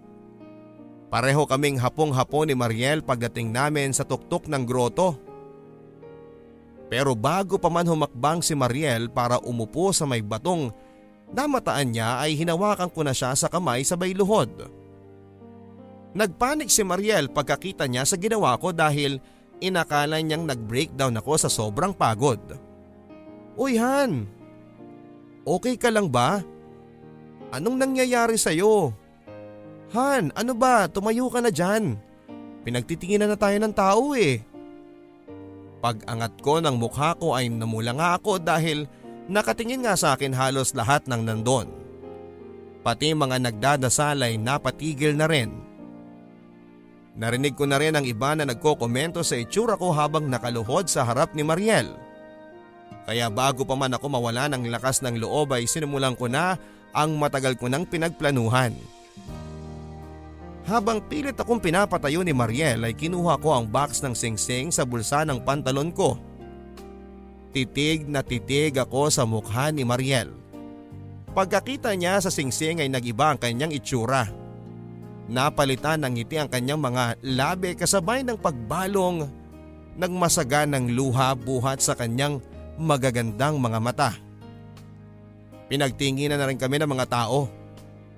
Pareho kaming hapong-hapo ni Mariel pagdating namin sa tuktok ng groto. Pero bago pa man humakbang si Mariel para umupo sa may batong namataan niya ay hinawakan ko na siya sa kamay sabay luhod. Nagpanik si Mariel pagkakita niya sa ginawa ko dahil inakala niyang nag-breakdown ako sa sobrang pagod. Uy Han, okay ka lang ba? Anong nangyayari sa'yo? Han, ano ba? Tumayo ka na dyan. Pinagtitinginan na tayo ng tao eh. Pag-angat ko ng mukha ko ay namula nga ako dahil nakatingin nga sa akin halos lahat ng nandon. Pati mga nagdadasal ay napatigil na rin. Narinig ko na rin ang iba na nagkokomento sa itsura ko habang nakaluhod sa harap ni Mariel. Kaya bago pa man ako mawala ng lakas ng loob ay sinimulan ko na ang matagal ko nang pinagplanuhan. Habang pilit akong pinapatayo ni Mariel ay kinuha ko ang box ng singsing sa bulsa ng pantalon ko. Titig na titig ako sa mukha ni Mariel. Pagkakita niya sa singsing ay nagiba ang kanyang itsura. Napalitan ng ngiti ang kanyang mga labi kasabay ng pagbalong nagmasaga ng luha buhat sa kanyang magagandang mga mata. Pinagtinginan na rin kami ng mga tao.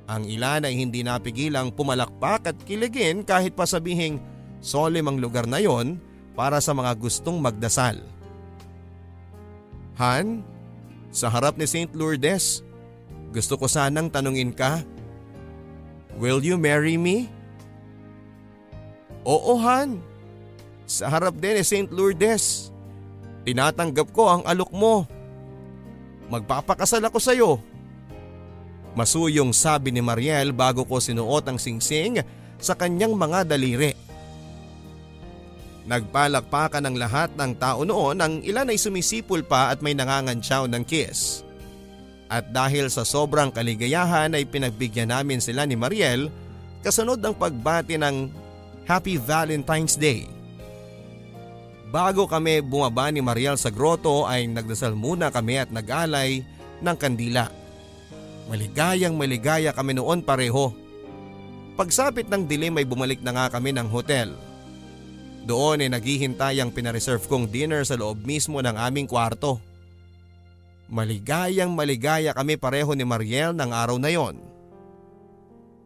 Ang ilan ay hindi napigilang pumalakpak at kiligin kahit pa sabihing solemn ang lugar na yon para sa mga gustong magdasal. Han, sa harap ni St. Lourdes, gusto ko sanang tanungin ka, Will you marry me? Oo Han, sa harap din ni St. Lourdes. Tinatanggap ko ang alok mo. Magpapakasal ako sa iyo. Masuyong sabi ni Mariel bago ko sinuot ang singsing sa kanyang mga daliri. Nagpalakpakan ng lahat ng tao noon ang ilan ay sumisipol pa at may nangangansyaw ng kiss. At dahil sa sobrang kaligayahan ay pinagbigyan namin sila ni Mariel kasunod ng pagbati ng Happy Valentine's Day. Bago kami bumaba ni Mariel sa grotto ay nagdasal muna kami at nag-alay ng kandila. Maligayang maligaya kami noon pareho. Pagsapit ng dilim ay bumalik na nga kami ng hotel. Doon ay naghihintay ang pinareserve kong dinner sa loob mismo ng aming kwarto. Maligayang maligaya kami pareho ni Mariel ng araw na yon.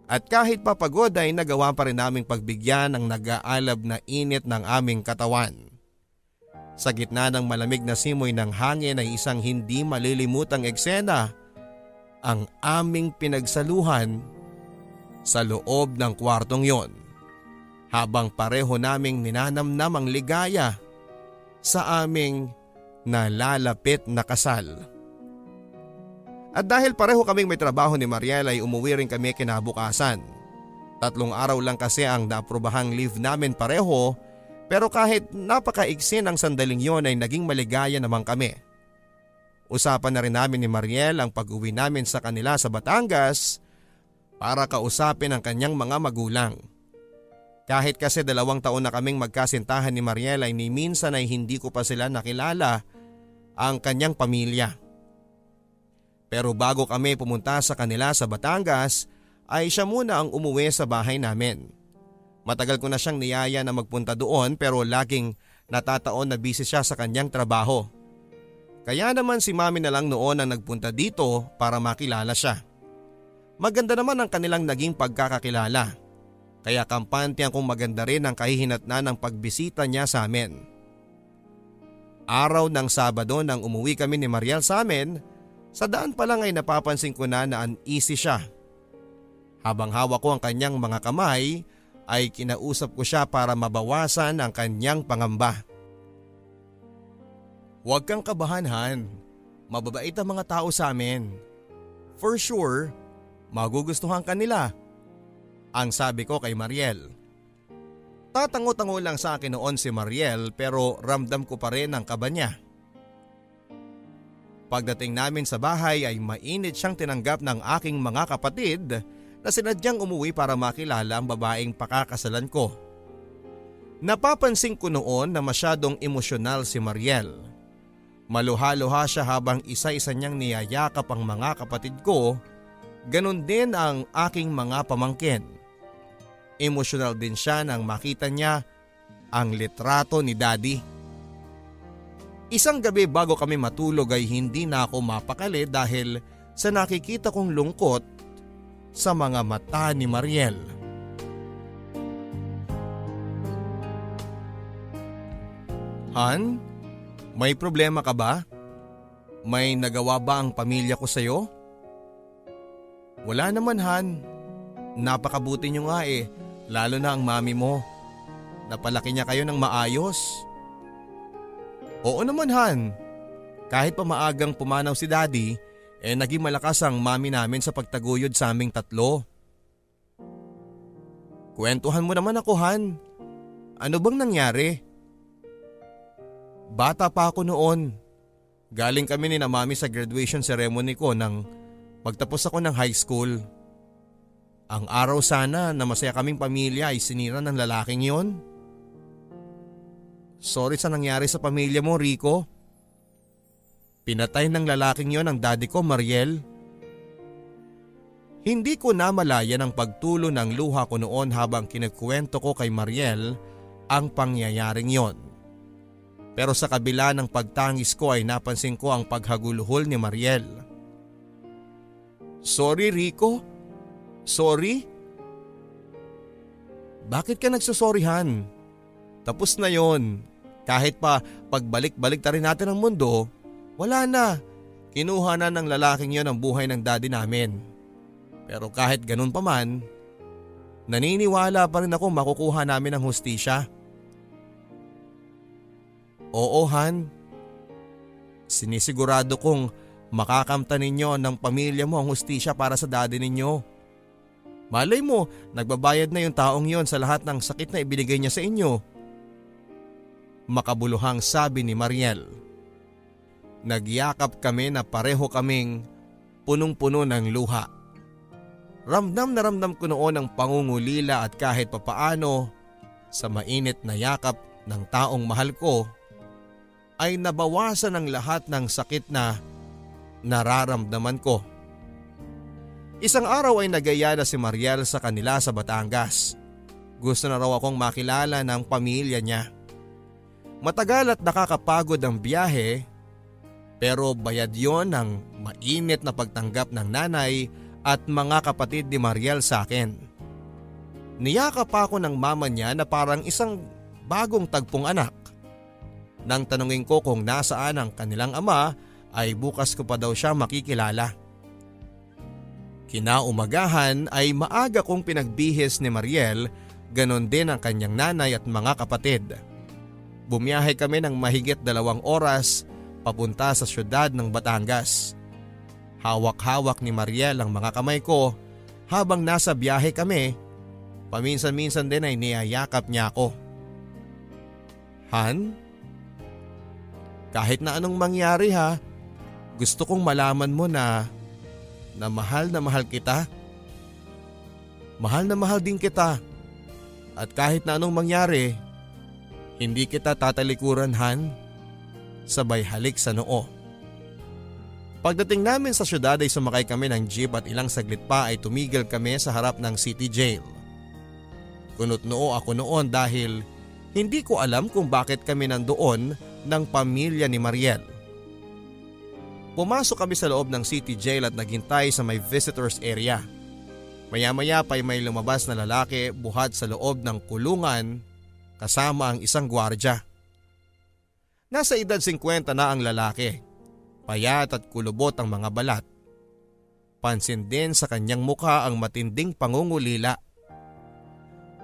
At kahit papagod ay nagawa pa rin naming pagbigyan ng nag-aalab na init ng aming katawan. Sa gitna ng malamig na simoy ng hangin ay isang hindi malilimutang eksena ang aming pinagsaluhan sa loob ng kwartong yon habang pareho naming ninanamnam ang ligaya sa aming nalalapit na kasal. At dahil pareho kaming may trabaho ni Mariela ay umuwi rin kami kinabukasan. Tatlong araw lang kasi ang naaprobahang leave namin pareho pero kahit napakaigsin ang sandaling yon ay naging maligaya naman kami. Usapan na rin namin ni Mariel ang pag-uwi namin sa kanila sa Batangas para kausapin ang kanyang mga magulang. Kahit kasi dalawang taon na kaming magkasintahan ni Mariel ay ni minsan ay hindi ko pa sila nakilala ang kanyang pamilya. Pero bago kami pumunta sa kanila sa Batangas ay siya muna ang umuwi sa bahay namin. Matagal ko na siyang niyaya na magpunta doon pero laging natataon na busy siya sa kanyang trabaho. Kaya naman si mami na lang noon ang nagpunta dito para makilala siya. Maganda naman ang kanilang naging pagkakakilala. Kaya kampante akong maganda rin ang kahihinatnan ng pagbisita niya sa amin. Araw ng Sabado nang umuwi kami ni Mariel sa amin, sa daan pa lang ay napapansin ko na na uneasy siya. Habang hawak ko ang kanyang mga kamay ay kinausap ko siya para mabawasan ang kanyang pangamba. Huwag kang kabahan Han. Mababait ang mga tao sa amin. For sure, magugustuhan ka nila. Ang sabi ko kay Mariel. Tatango-tango lang sa akin noon si Mariel pero ramdam ko pa rin ang kaba niya. Pagdating namin sa bahay ay mainit siyang tinanggap ng aking mga kapatid na sinadyang umuwi para makilala ang babaeng pakakasalan ko. Napapansin ko noon na masyadong emosyonal si Mariel. Maluha-luha siya habang isa-isa niyang niyayakap ang mga kapatid ko, ganun din ang aking mga pamangkin. Emosyonal din siya nang makita niya ang litrato ni daddy. Isang gabi bago kami matulog ay hindi na ako mapakali dahil sa nakikita kong lungkot sa mga mata ni Mariel. Han, may problema ka ba? May nagawa ba ang pamilya ko sa'yo? Wala naman Han. Napakabuti niyo nga eh, lalo na ang mami mo. Napalaki niya kayo ng maayos. Oo naman Han. Kahit pa maagang pumanaw si daddy, eh naging malakas ang mami namin sa pagtaguyod sa aming tatlo. Kwentuhan mo naman ako Han. Ano bang nangyari? Bata pa ako noon. Galing kami ni na mami sa graduation ceremony ko nang magtapos ako ng high school. Ang araw sana na masaya kaming pamilya ay sinira ng lalaking yon. Sorry sa nangyari sa pamilya mo, Rico. Pinatay ng lalaking yon ang daddy ko, Mariel. Hindi ko namalaya ng pagtulo ng luha ko noon habang kinukwento ko kay Mariel ang pangyayaring yon. Pero sa kabila ng pagtangis ko ay napansin ko ang paghaguluhol ni Mariel. Sorry Rico, Sorry? Bakit ka nagsasorryhan? Tapos na yon. Kahit pa pagbalik-balik ta rin natin ang mundo, wala na. Kinuha na ng lalaking yon ang buhay ng daddy namin. Pero kahit ganun pa man, naniniwala pa rin ako makukuha namin ang hustisya. Oo Han, sinisigurado kong makakamta ninyo ng pamilya mo ang hustisya para sa daddy ninyo. Malay mo, nagbabayad na yung taong yon sa lahat ng sakit na ibinigay niya sa inyo. Makabuluhang sabi ni Mariel. Nagyakap kami na pareho kaming punong-puno ng luha. Ramdam na ramdam ko noon ang pangungulila at kahit papaano sa mainit na yakap ng taong mahal ko ay nabawasan ang lahat ng sakit na nararamdaman ko. Isang araw ay nagaya na si Mariel sa kanila sa Batangas. Gusto na raw akong makilala ng pamilya niya. Matagal at nakakapagod ang biyahe pero bayad yon ng mainit na pagtanggap ng nanay at mga kapatid ni Mariel sa akin. Niyakap ako ng mama niya na parang isang bagong tagpong anak. Nang tanungin ko kung nasaan ang kanilang ama ay bukas ko pa daw siya makikilala. Kinaumagahan ay maaga kong pinagbihis ni Mariel, ganon din ang kanyang nanay at mga kapatid. Bumiyahe kami ng mahigit dalawang oras papunta sa syudad ng Batangas. Hawak-hawak ni Mariel ang mga kamay ko habang nasa biyahe kami. Paminsan-minsan din ay niyayakap niya ako. Han? Kahit na anong mangyari ha, gusto kong malaman mo na na mahal na mahal kita. Mahal na mahal din kita. At kahit na anong mangyari, hindi kita tatalikuran Han. Sabay halik sa noo. Pagdating namin sa syudad ay sumakay kami ng jeep at ilang saglit pa ay tumigil kami sa harap ng city jail. Kunot noo ako noon dahil hindi ko alam kung bakit kami nandoon ng pamilya ni Mariel. Pumasok kami sa loob ng city jail at naghintay sa may visitors area. Maya-maya pa ay may lumabas na lalaki buhat sa loob ng kulungan kasama ang isang gwardya. Nasa edad 50 na ang lalaki. Payat at kulubot ang mga balat. Pansin din sa kanyang mukha ang matinding pangungulila.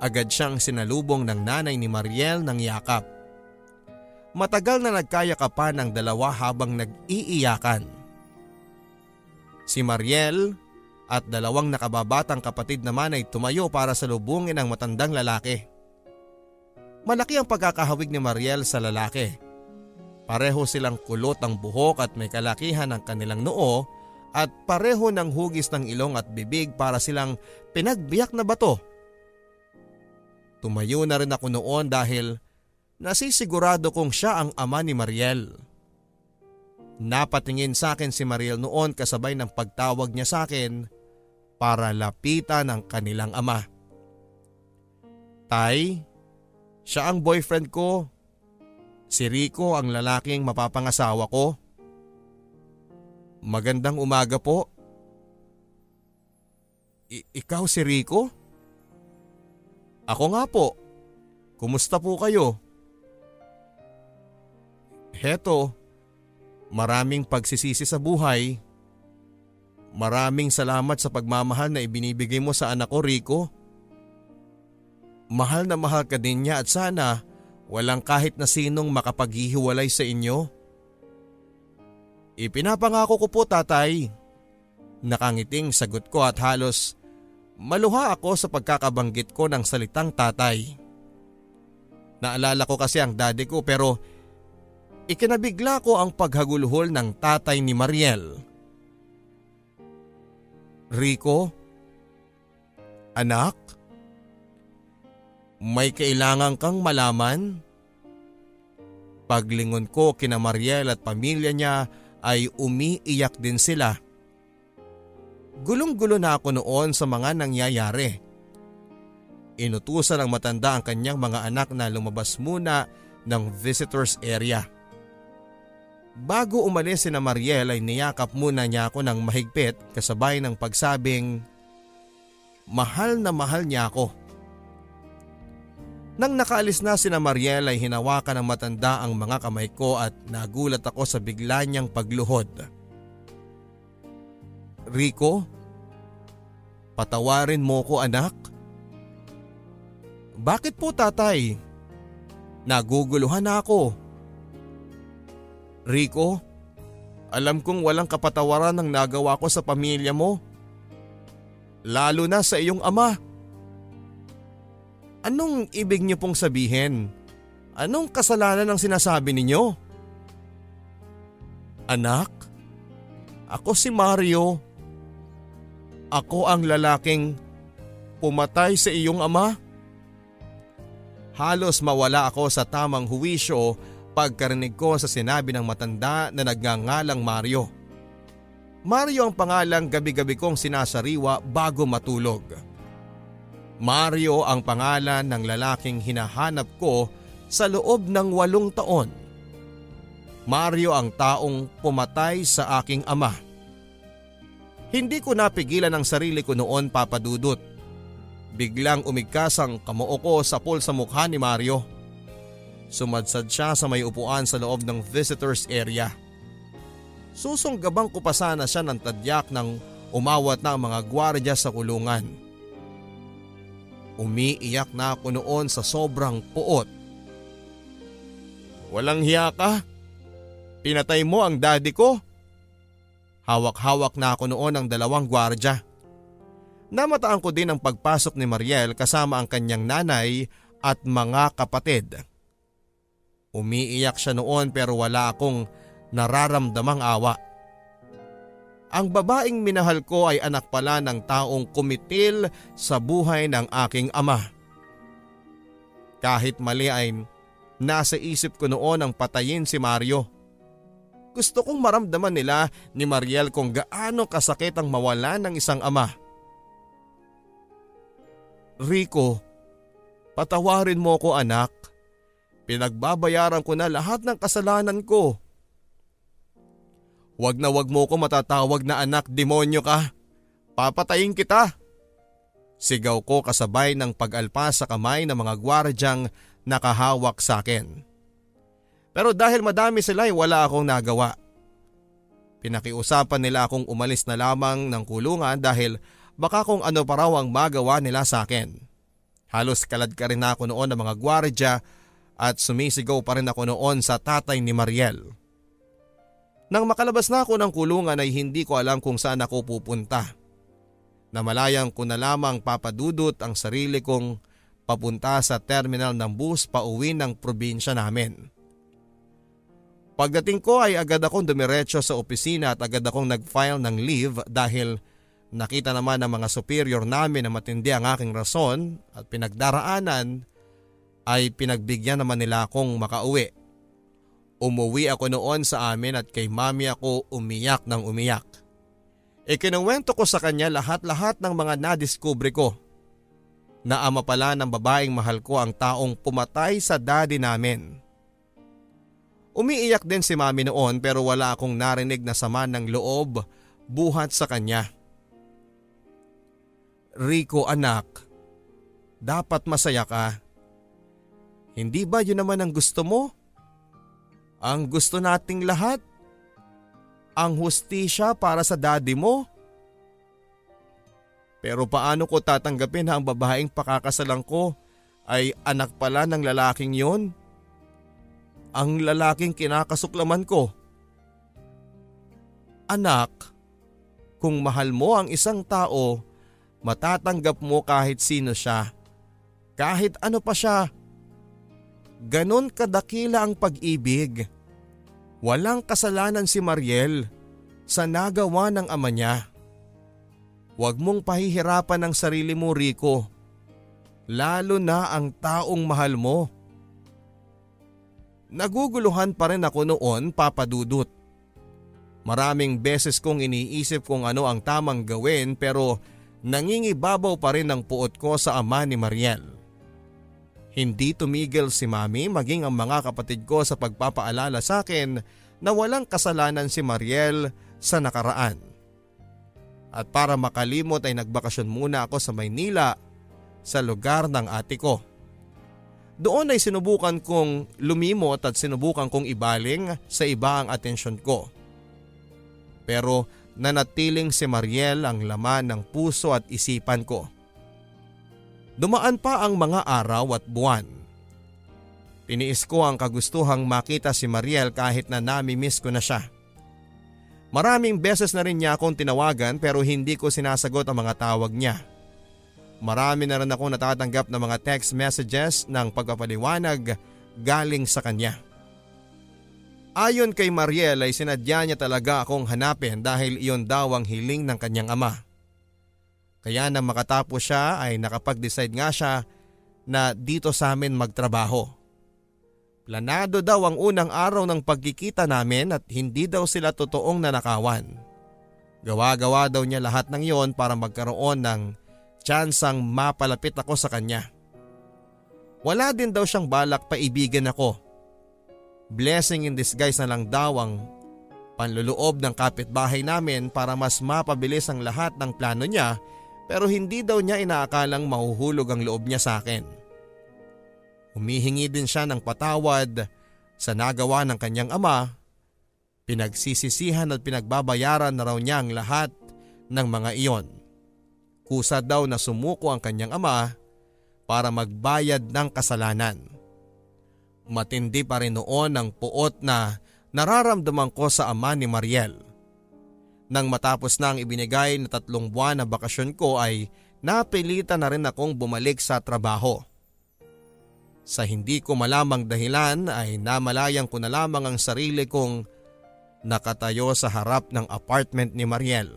Agad siyang sinalubong ng nanay ni Mariel ng yakap. Matagal na nagkayakapan ang dalawa habang nag-iiyakan. Si Mariel at dalawang nakababatang kapatid naman ay tumayo para salubungin ang matandang lalaki. Malaki ang pagkakahawig ni Mariel sa lalaki. Pareho silang kulot ang buhok at may kalakihan ang kanilang noo at pareho ng hugis ng ilong at bibig para silang pinagbiyak na bato. Tumayo na rin ako noon dahil Nasisigurado kong siya ang ama ni Mariel. Napatingin sa akin si Mariel noon kasabay ng pagtawag niya sa akin para lapitan ang kanilang ama. Tay, siya ang boyfriend ko. Si Rico ang lalaking mapapangasawa ko. Magandang umaga po. I- ikaw si Rico? Ako nga po. Kumusta po kayo? Heto, maraming pagsisisi sa buhay. Maraming salamat sa pagmamahal na ibinibigay mo sa anak ko Rico. Mahal na mahal ka din niya at sana walang kahit na sinong makapaghihiwalay sa inyo. Ipinapangako ko po tatay. Nakangiting sagot ko at halos maluha ako sa pagkakabanggit ko ng salitang tatay. Naalala ko kasi ang daddy ko pero Ikinabigla ko ang paghagulhol ng tatay ni Mariel. Rico? Anak? May kailangan kang malaman? Paglingon ko kina Mariel at pamilya niya ay umiiyak din sila. Gulong-gulo na ako noon sa mga nangyayari. Inutusan ng matanda ang kanyang mga anak na lumabas muna ng visitors area. Bago umalis si na Mariel ay niyakap muna niya ako ng mahigpit kasabay ng pagsabing, Mahal na mahal niya ako. Nang nakaalis na si na Mariel ay hinawakan ng matanda ang mga kamay ko at nagulat ako sa bigla niyang pagluhod. Rico, patawarin mo ko anak. Bakit po tatay? Naguguluhan na ako. Rico, alam kong walang kapatawaran ng nagawa ko sa pamilya mo. Lalo na sa iyong ama. Anong ibig niyo pong sabihin? Anong kasalanan ang sinasabi ninyo? Anak, ako si Mario. Ako ang lalaking pumatay sa iyong ama. Halos mawala ako sa tamang huwisyo pagkarinig ko sa sinabi ng matanda na nagngangalang Mario. Mario ang pangalang gabi-gabi kong sinasariwa bago matulog. Mario ang pangalan ng lalaking hinahanap ko sa loob ng walong taon. Mario ang taong pumatay sa aking ama. Hindi ko napigilan ang sarili ko noon papadudot. Biglang umigkas ang kamoo sa pul sa mukha ni Mario. Sumadsad siya sa may upuan sa loob ng visitors area. Susunggabang ko pa sana siya ng tadyak ng umawat na ang mga gwardya sa kulungan. Umiiyak na ako noon sa sobrang puot. Walang hiya ka? Pinatay mo ang daddy ko? Hawak-hawak na ako noon ng dalawang gwardya. Namataan ko din ang pagpasok ni Mariel kasama ang kanyang nanay at mga kapatid. Umiiyak siya noon pero wala akong nararamdamang awa. Ang babaeng minahal ko ay anak pala ng taong kumitil sa buhay ng aking ama. Kahit mali ay nasa isip ko noon ang patayin si Mario. Gusto kong maramdaman nila ni Mariel kung gaano kasakit ang mawala ng isang ama. Rico, patawarin mo ko anak. Pinagbabayaran ko na lahat ng kasalanan ko. Huwag na wag mo ko matatawag na anak demonyo ka. Papatayin kita. Sigaw ko kasabay ng pag-alpas sa kamay ng mga gwardyang nakahawak sa akin. Pero dahil madami sila ay wala akong nagawa. Pinakiusapan nila akong umalis na lamang ng kulungan dahil baka kung ano pa raw ang magawa nila sa akin. Halos kalad ka rin ako noon ng mga gwardya at sumisigaw pa rin ako noon sa tatay ni Mariel. Nang makalabas na ako ng kulungan ay hindi ko alam kung saan ako pupunta. Namalayang ko na lamang papadudot ang sarili kong papunta sa terminal ng bus pauwi ng probinsya namin. Pagdating ko ay agad akong dumiretso sa opisina at agad akong nag-file ng leave dahil nakita naman ng mga superior namin na matindi ang aking rason at pinagdaraanan ay pinagbigyan naman nila akong makauwi. Umuwi ako noon sa amin at kay mami ako umiyak ng umiyak. Ikinuwento ko sa kanya lahat-lahat ng mga nadiskubre ko. Na pala ng babaeng mahal ko ang taong pumatay sa daddy namin. Umiiyak din si mami noon pero wala akong narinig na sama ng loob buhat sa kanya. Rico anak, dapat masaya ka. Hindi ba yun naman ang gusto mo? Ang gusto nating lahat? Ang hustisya para sa daddy mo? Pero paano ko tatanggapin na ang babaeng pakakasalan ko ay anak pala ng lalaking yon? Ang lalaking kinakasuklaman ko. Anak, kung mahal mo ang isang tao, matatanggap mo kahit sino siya. Kahit ano pa siya Ganon kadakila ang pag-ibig. Walang kasalanan si Mariel sa nagawa ng ama niya. Huwag mong pahihirapan ang sarili mo, Rico. Lalo na ang taong mahal mo. Naguguluhan pa rin ako noon, Papa Dudut. Maraming beses kong iniisip kung ano ang tamang gawin pero nangingibabaw pa rin ang puot ko sa ama ni Mariel. Hindi tumigil si mami maging ang mga kapatid ko sa pagpapaalala sa akin na walang kasalanan si Mariel sa nakaraan. At para makalimot ay nagbakasyon muna ako sa Maynila sa lugar ng ate ko. Doon ay sinubukan kong lumimot at sinubukan kong ibaling sa iba ang atensyon ko. Pero nanatiling si Mariel ang laman ng puso at isipan ko. Dumaan pa ang mga araw at buwan. Tiniis ko ang kagustuhang makita si Mariel kahit na nami-miss ko na siya. Maraming beses na rin niya akong tinawagan pero hindi ko sinasagot ang mga tawag niya. Marami na rin ako natatanggap ng mga text messages ng pagpapaliwanag galing sa kanya. Ayon kay Mariel ay sinadya niya talaga akong hanapin dahil iyon daw ang hiling ng kanyang ama. Kaya nang makatapos siya ay nakapag-decide nga siya na dito sa amin magtrabaho. Planado daw ang unang araw ng pagkikita namin at hindi daw sila totoong nanakawan. Gawa-gawa daw niya lahat ng iyon para magkaroon ng tsansang mapalapit ako sa kanya. Wala din daw siyang balak paibigan ako Blessing in disguise na lang daw ang panluloob ng kapitbahay namin para mas mapabilis ang lahat ng plano niya pero hindi daw niya inaakalang mahuhulog ang loob niya sa akin. Humihingi din siya ng patawad sa nagawa ng kanyang ama. Pinagsisisihan at pinagbabayaran na raw niya ang lahat ng mga iyon. Kusa daw na sumuko ang kanyang ama para magbayad ng kasalanan. Matindi pa rin noon ang puot na nararamdaman ko sa ama ni Mariel. Nang matapos na ang ibinigay na tatlong buwan na bakasyon ko ay napilitan na rin akong bumalik sa trabaho. Sa hindi ko malamang dahilan ay namalayang ko na lamang ang sarili kong nakatayo sa harap ng apartment ni Mariel.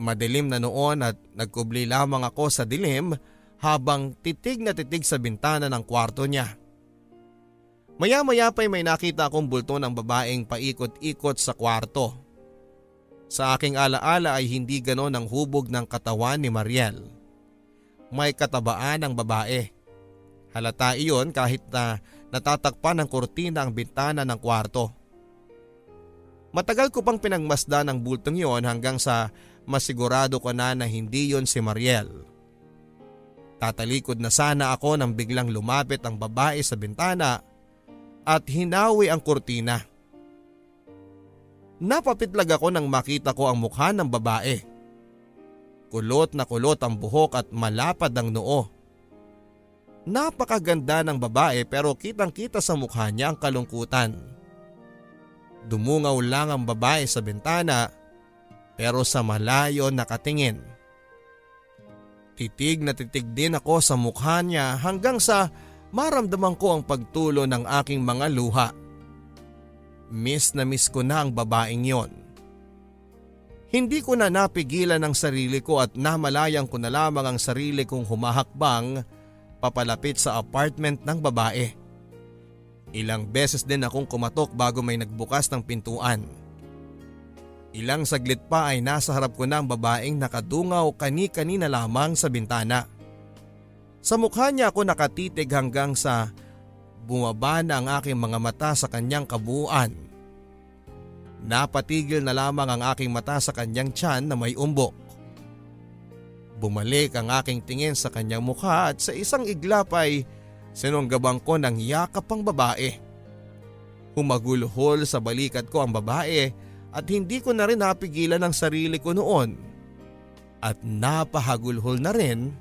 Madilim na noon at nagkubli lamang ako sa dilim habang titig na titig sa bintana ng kwarto niya. Maya-maya pa'y may nakita akong bulto ng babaeng paikot-ikot sa kwarto. Sa aking alaala ay hindi ganon ang hubog ng katawan ni Mariel. May katabaan ang babae. Halata iyon kahit na natatakpan ng kurtina ang bintana ng kwarto. Matagal ko pang pinagmasdan ang bultong iyon hanggang sa masigurado ko na na hindi yon si Mariel. Tatalikod na sana ako nang biglang lumapit ang babae sa bintana at hinawi ang kurtina. Napapitlag ako nang makita ko ang mukha ng babae. Kulot na kulot ang buhok at malapad ang noo. Napakaganda ng babae pero kitang kita sa mukha niya ang kalungkutan. Dumungaw lang ang babae sa bintana pero sa malayo nakatingin. Titig na titig din ako sa mukha niya hanggang sa maramdaman ko ang pagtulo ng aking mga luha. Miss na miss ko na ang babaeng yon. Hindi ko na napigilan ang sarili ko at namalayang ko na lamang ang sarili kong humahakbang papalapit sa apartment ng babae. Ilang beses din akong kumatok bago may nagbukas ng pintuan. Ilang saglit pa ay nasa harap ko na ang babaeng nakadungaw kani-kanina lamang sa bintana. Sa mukha niya ako nakatitig hanggang sa bumaba na ang aking mga mata sa kanyang kabuuan. Napatigil na lamang ang aking mata sa kanyang tiyan na may umbok. Bumalik ang aking tingin sa kanyang mukha at sa isang iglap ay sinunggabang ko ng yakap ang babae. Humagulhol sa balikat ko ang babae at hindi ko na rin napigilan ang sarili ko noon. At napahagulhol na rin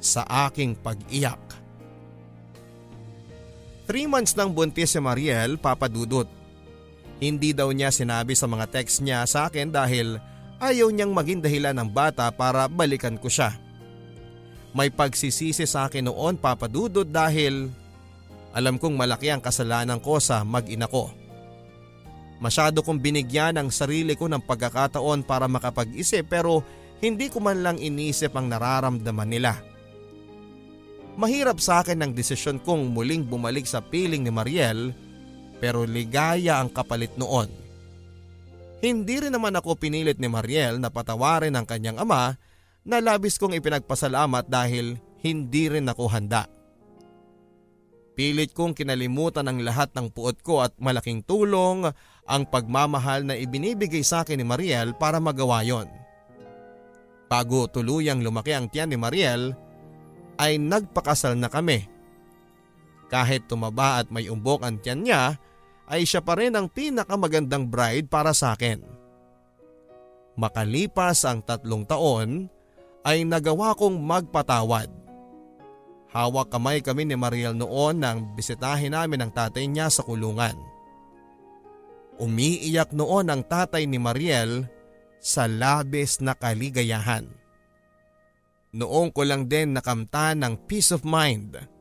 sa aking pag-iyak. Three months nang buntis si Mariel, papadudot. Hindi daw niya sinabi sa mga text niya sa akin dahil ayaw niyang maging dahilan ng bata para balikan ko siya. May pagsisisi sa akin noon papadudot dahil Alam kong malaki ang kasalanan ko sa mag-ina ko. Masyado kong binigyan ang sarili ko ng pagkakataon para makapag-isip pero hindi ko man lang inisip ang nararamdaman nila. Mahirap sa akin ang desisyon kong muling bumalik sa piling ni Mariel pero ligaya ang kapalit noon. Hindi rin naman ako pinilit ni Mariel na patawarin ang kanyang ama na labis kong ipinagpasalamat dahil hindi rin ako handa. Pilit kong kinalimutan ang lahat ng puot ko at malaking tulong ang pagmamahal na ibinibigay sa akin ni Mariel para magawa yon. Bago tuluyang lumaki ang tiyan ni Mariel, ay nagpakasal na kami. Kahit tumaba at may umbok ang tiyan niya, ay siya pa rin ang pinakamagandang bride para sa akin. Makalipas ang tatlong taon ay nagawa kong magpatawad. Hawak kamay kami ni Mariel noon nang bisitahin namin ang tatay niya sa kulungan. Umiiyak noon ang tatay ni Mariel sa labis na kaligayahan. Noong ko lang din nakamtan ng peace of mind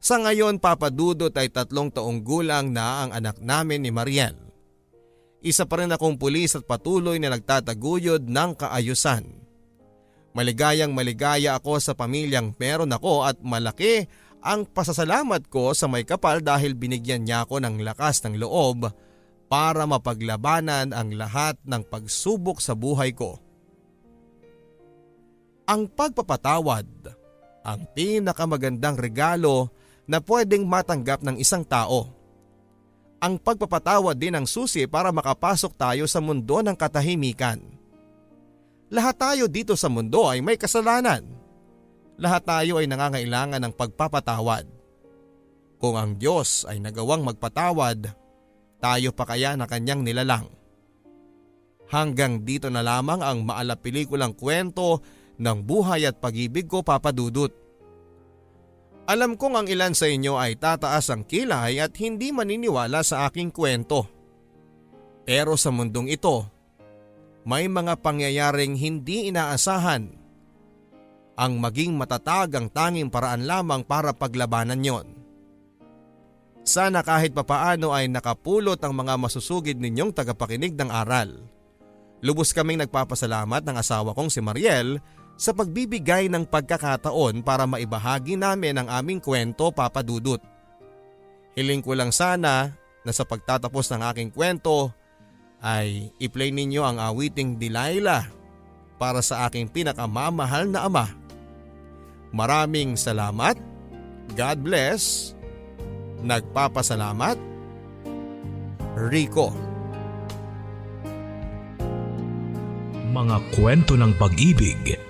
sa ngayon papadudot ay tatlong taong gulang na ang anak namin ni Mariel. Isa pa rin akong pulis at patuloy na nagtataguyod ng kaayusan. Maligayang maligaya ako sa pamilyang meron ako at malaki ang pasasalamat ko sa may kapal dahil binigyan niya ako ng lakas ng loob para mapaglabanan ang lahat ng pagsubok sa buhay ko. Ang pagpapatawad, ang pinakamagandang regalo na pwedeng matanggap ng isang tao. Ang pagpapatawad din ang susi para makapasok tayo sa mundo ng katahimikan. Lahat tayo dito sa mundo ay may kasalanan. Lahat tayo ay nangangailangan ng pagpapatawad. Kung ang Diyos ay nagawang magpatawad, tayo pa kaya na kanyang nilalang. Hanggang dito na lamang ang maalapelikulang kwento ng buhay at pag-ibig ko papadudot. Alam kong ang ilan sa inyo ay tataas ang kilay at hindi maniniwala sa aking kwento. Pero sa mundong ito, may mga pangyayaring hindi inaasahan. Ang maging matatag ang tanging paraan lamang para paglabanan yon. Sana kahit papaano ay nakapulot ang mga masusugid ninyong tagapakinig ng aral. Lubos kaming nagpapasalamat ng asawa kong si Mariel sa pagbibigay ng pagkakataon para maibahagi namin ang aming kwento papadudot. Hiling ko lang sana na sa pagtatapos ng aking kwento ay i-play ninyo ang awiting Delilah para sa aking pinakamamahal na ama. Maraming salamat. God bless. Nagpapasalamat. Rico. Mga kwento ng pag-ibig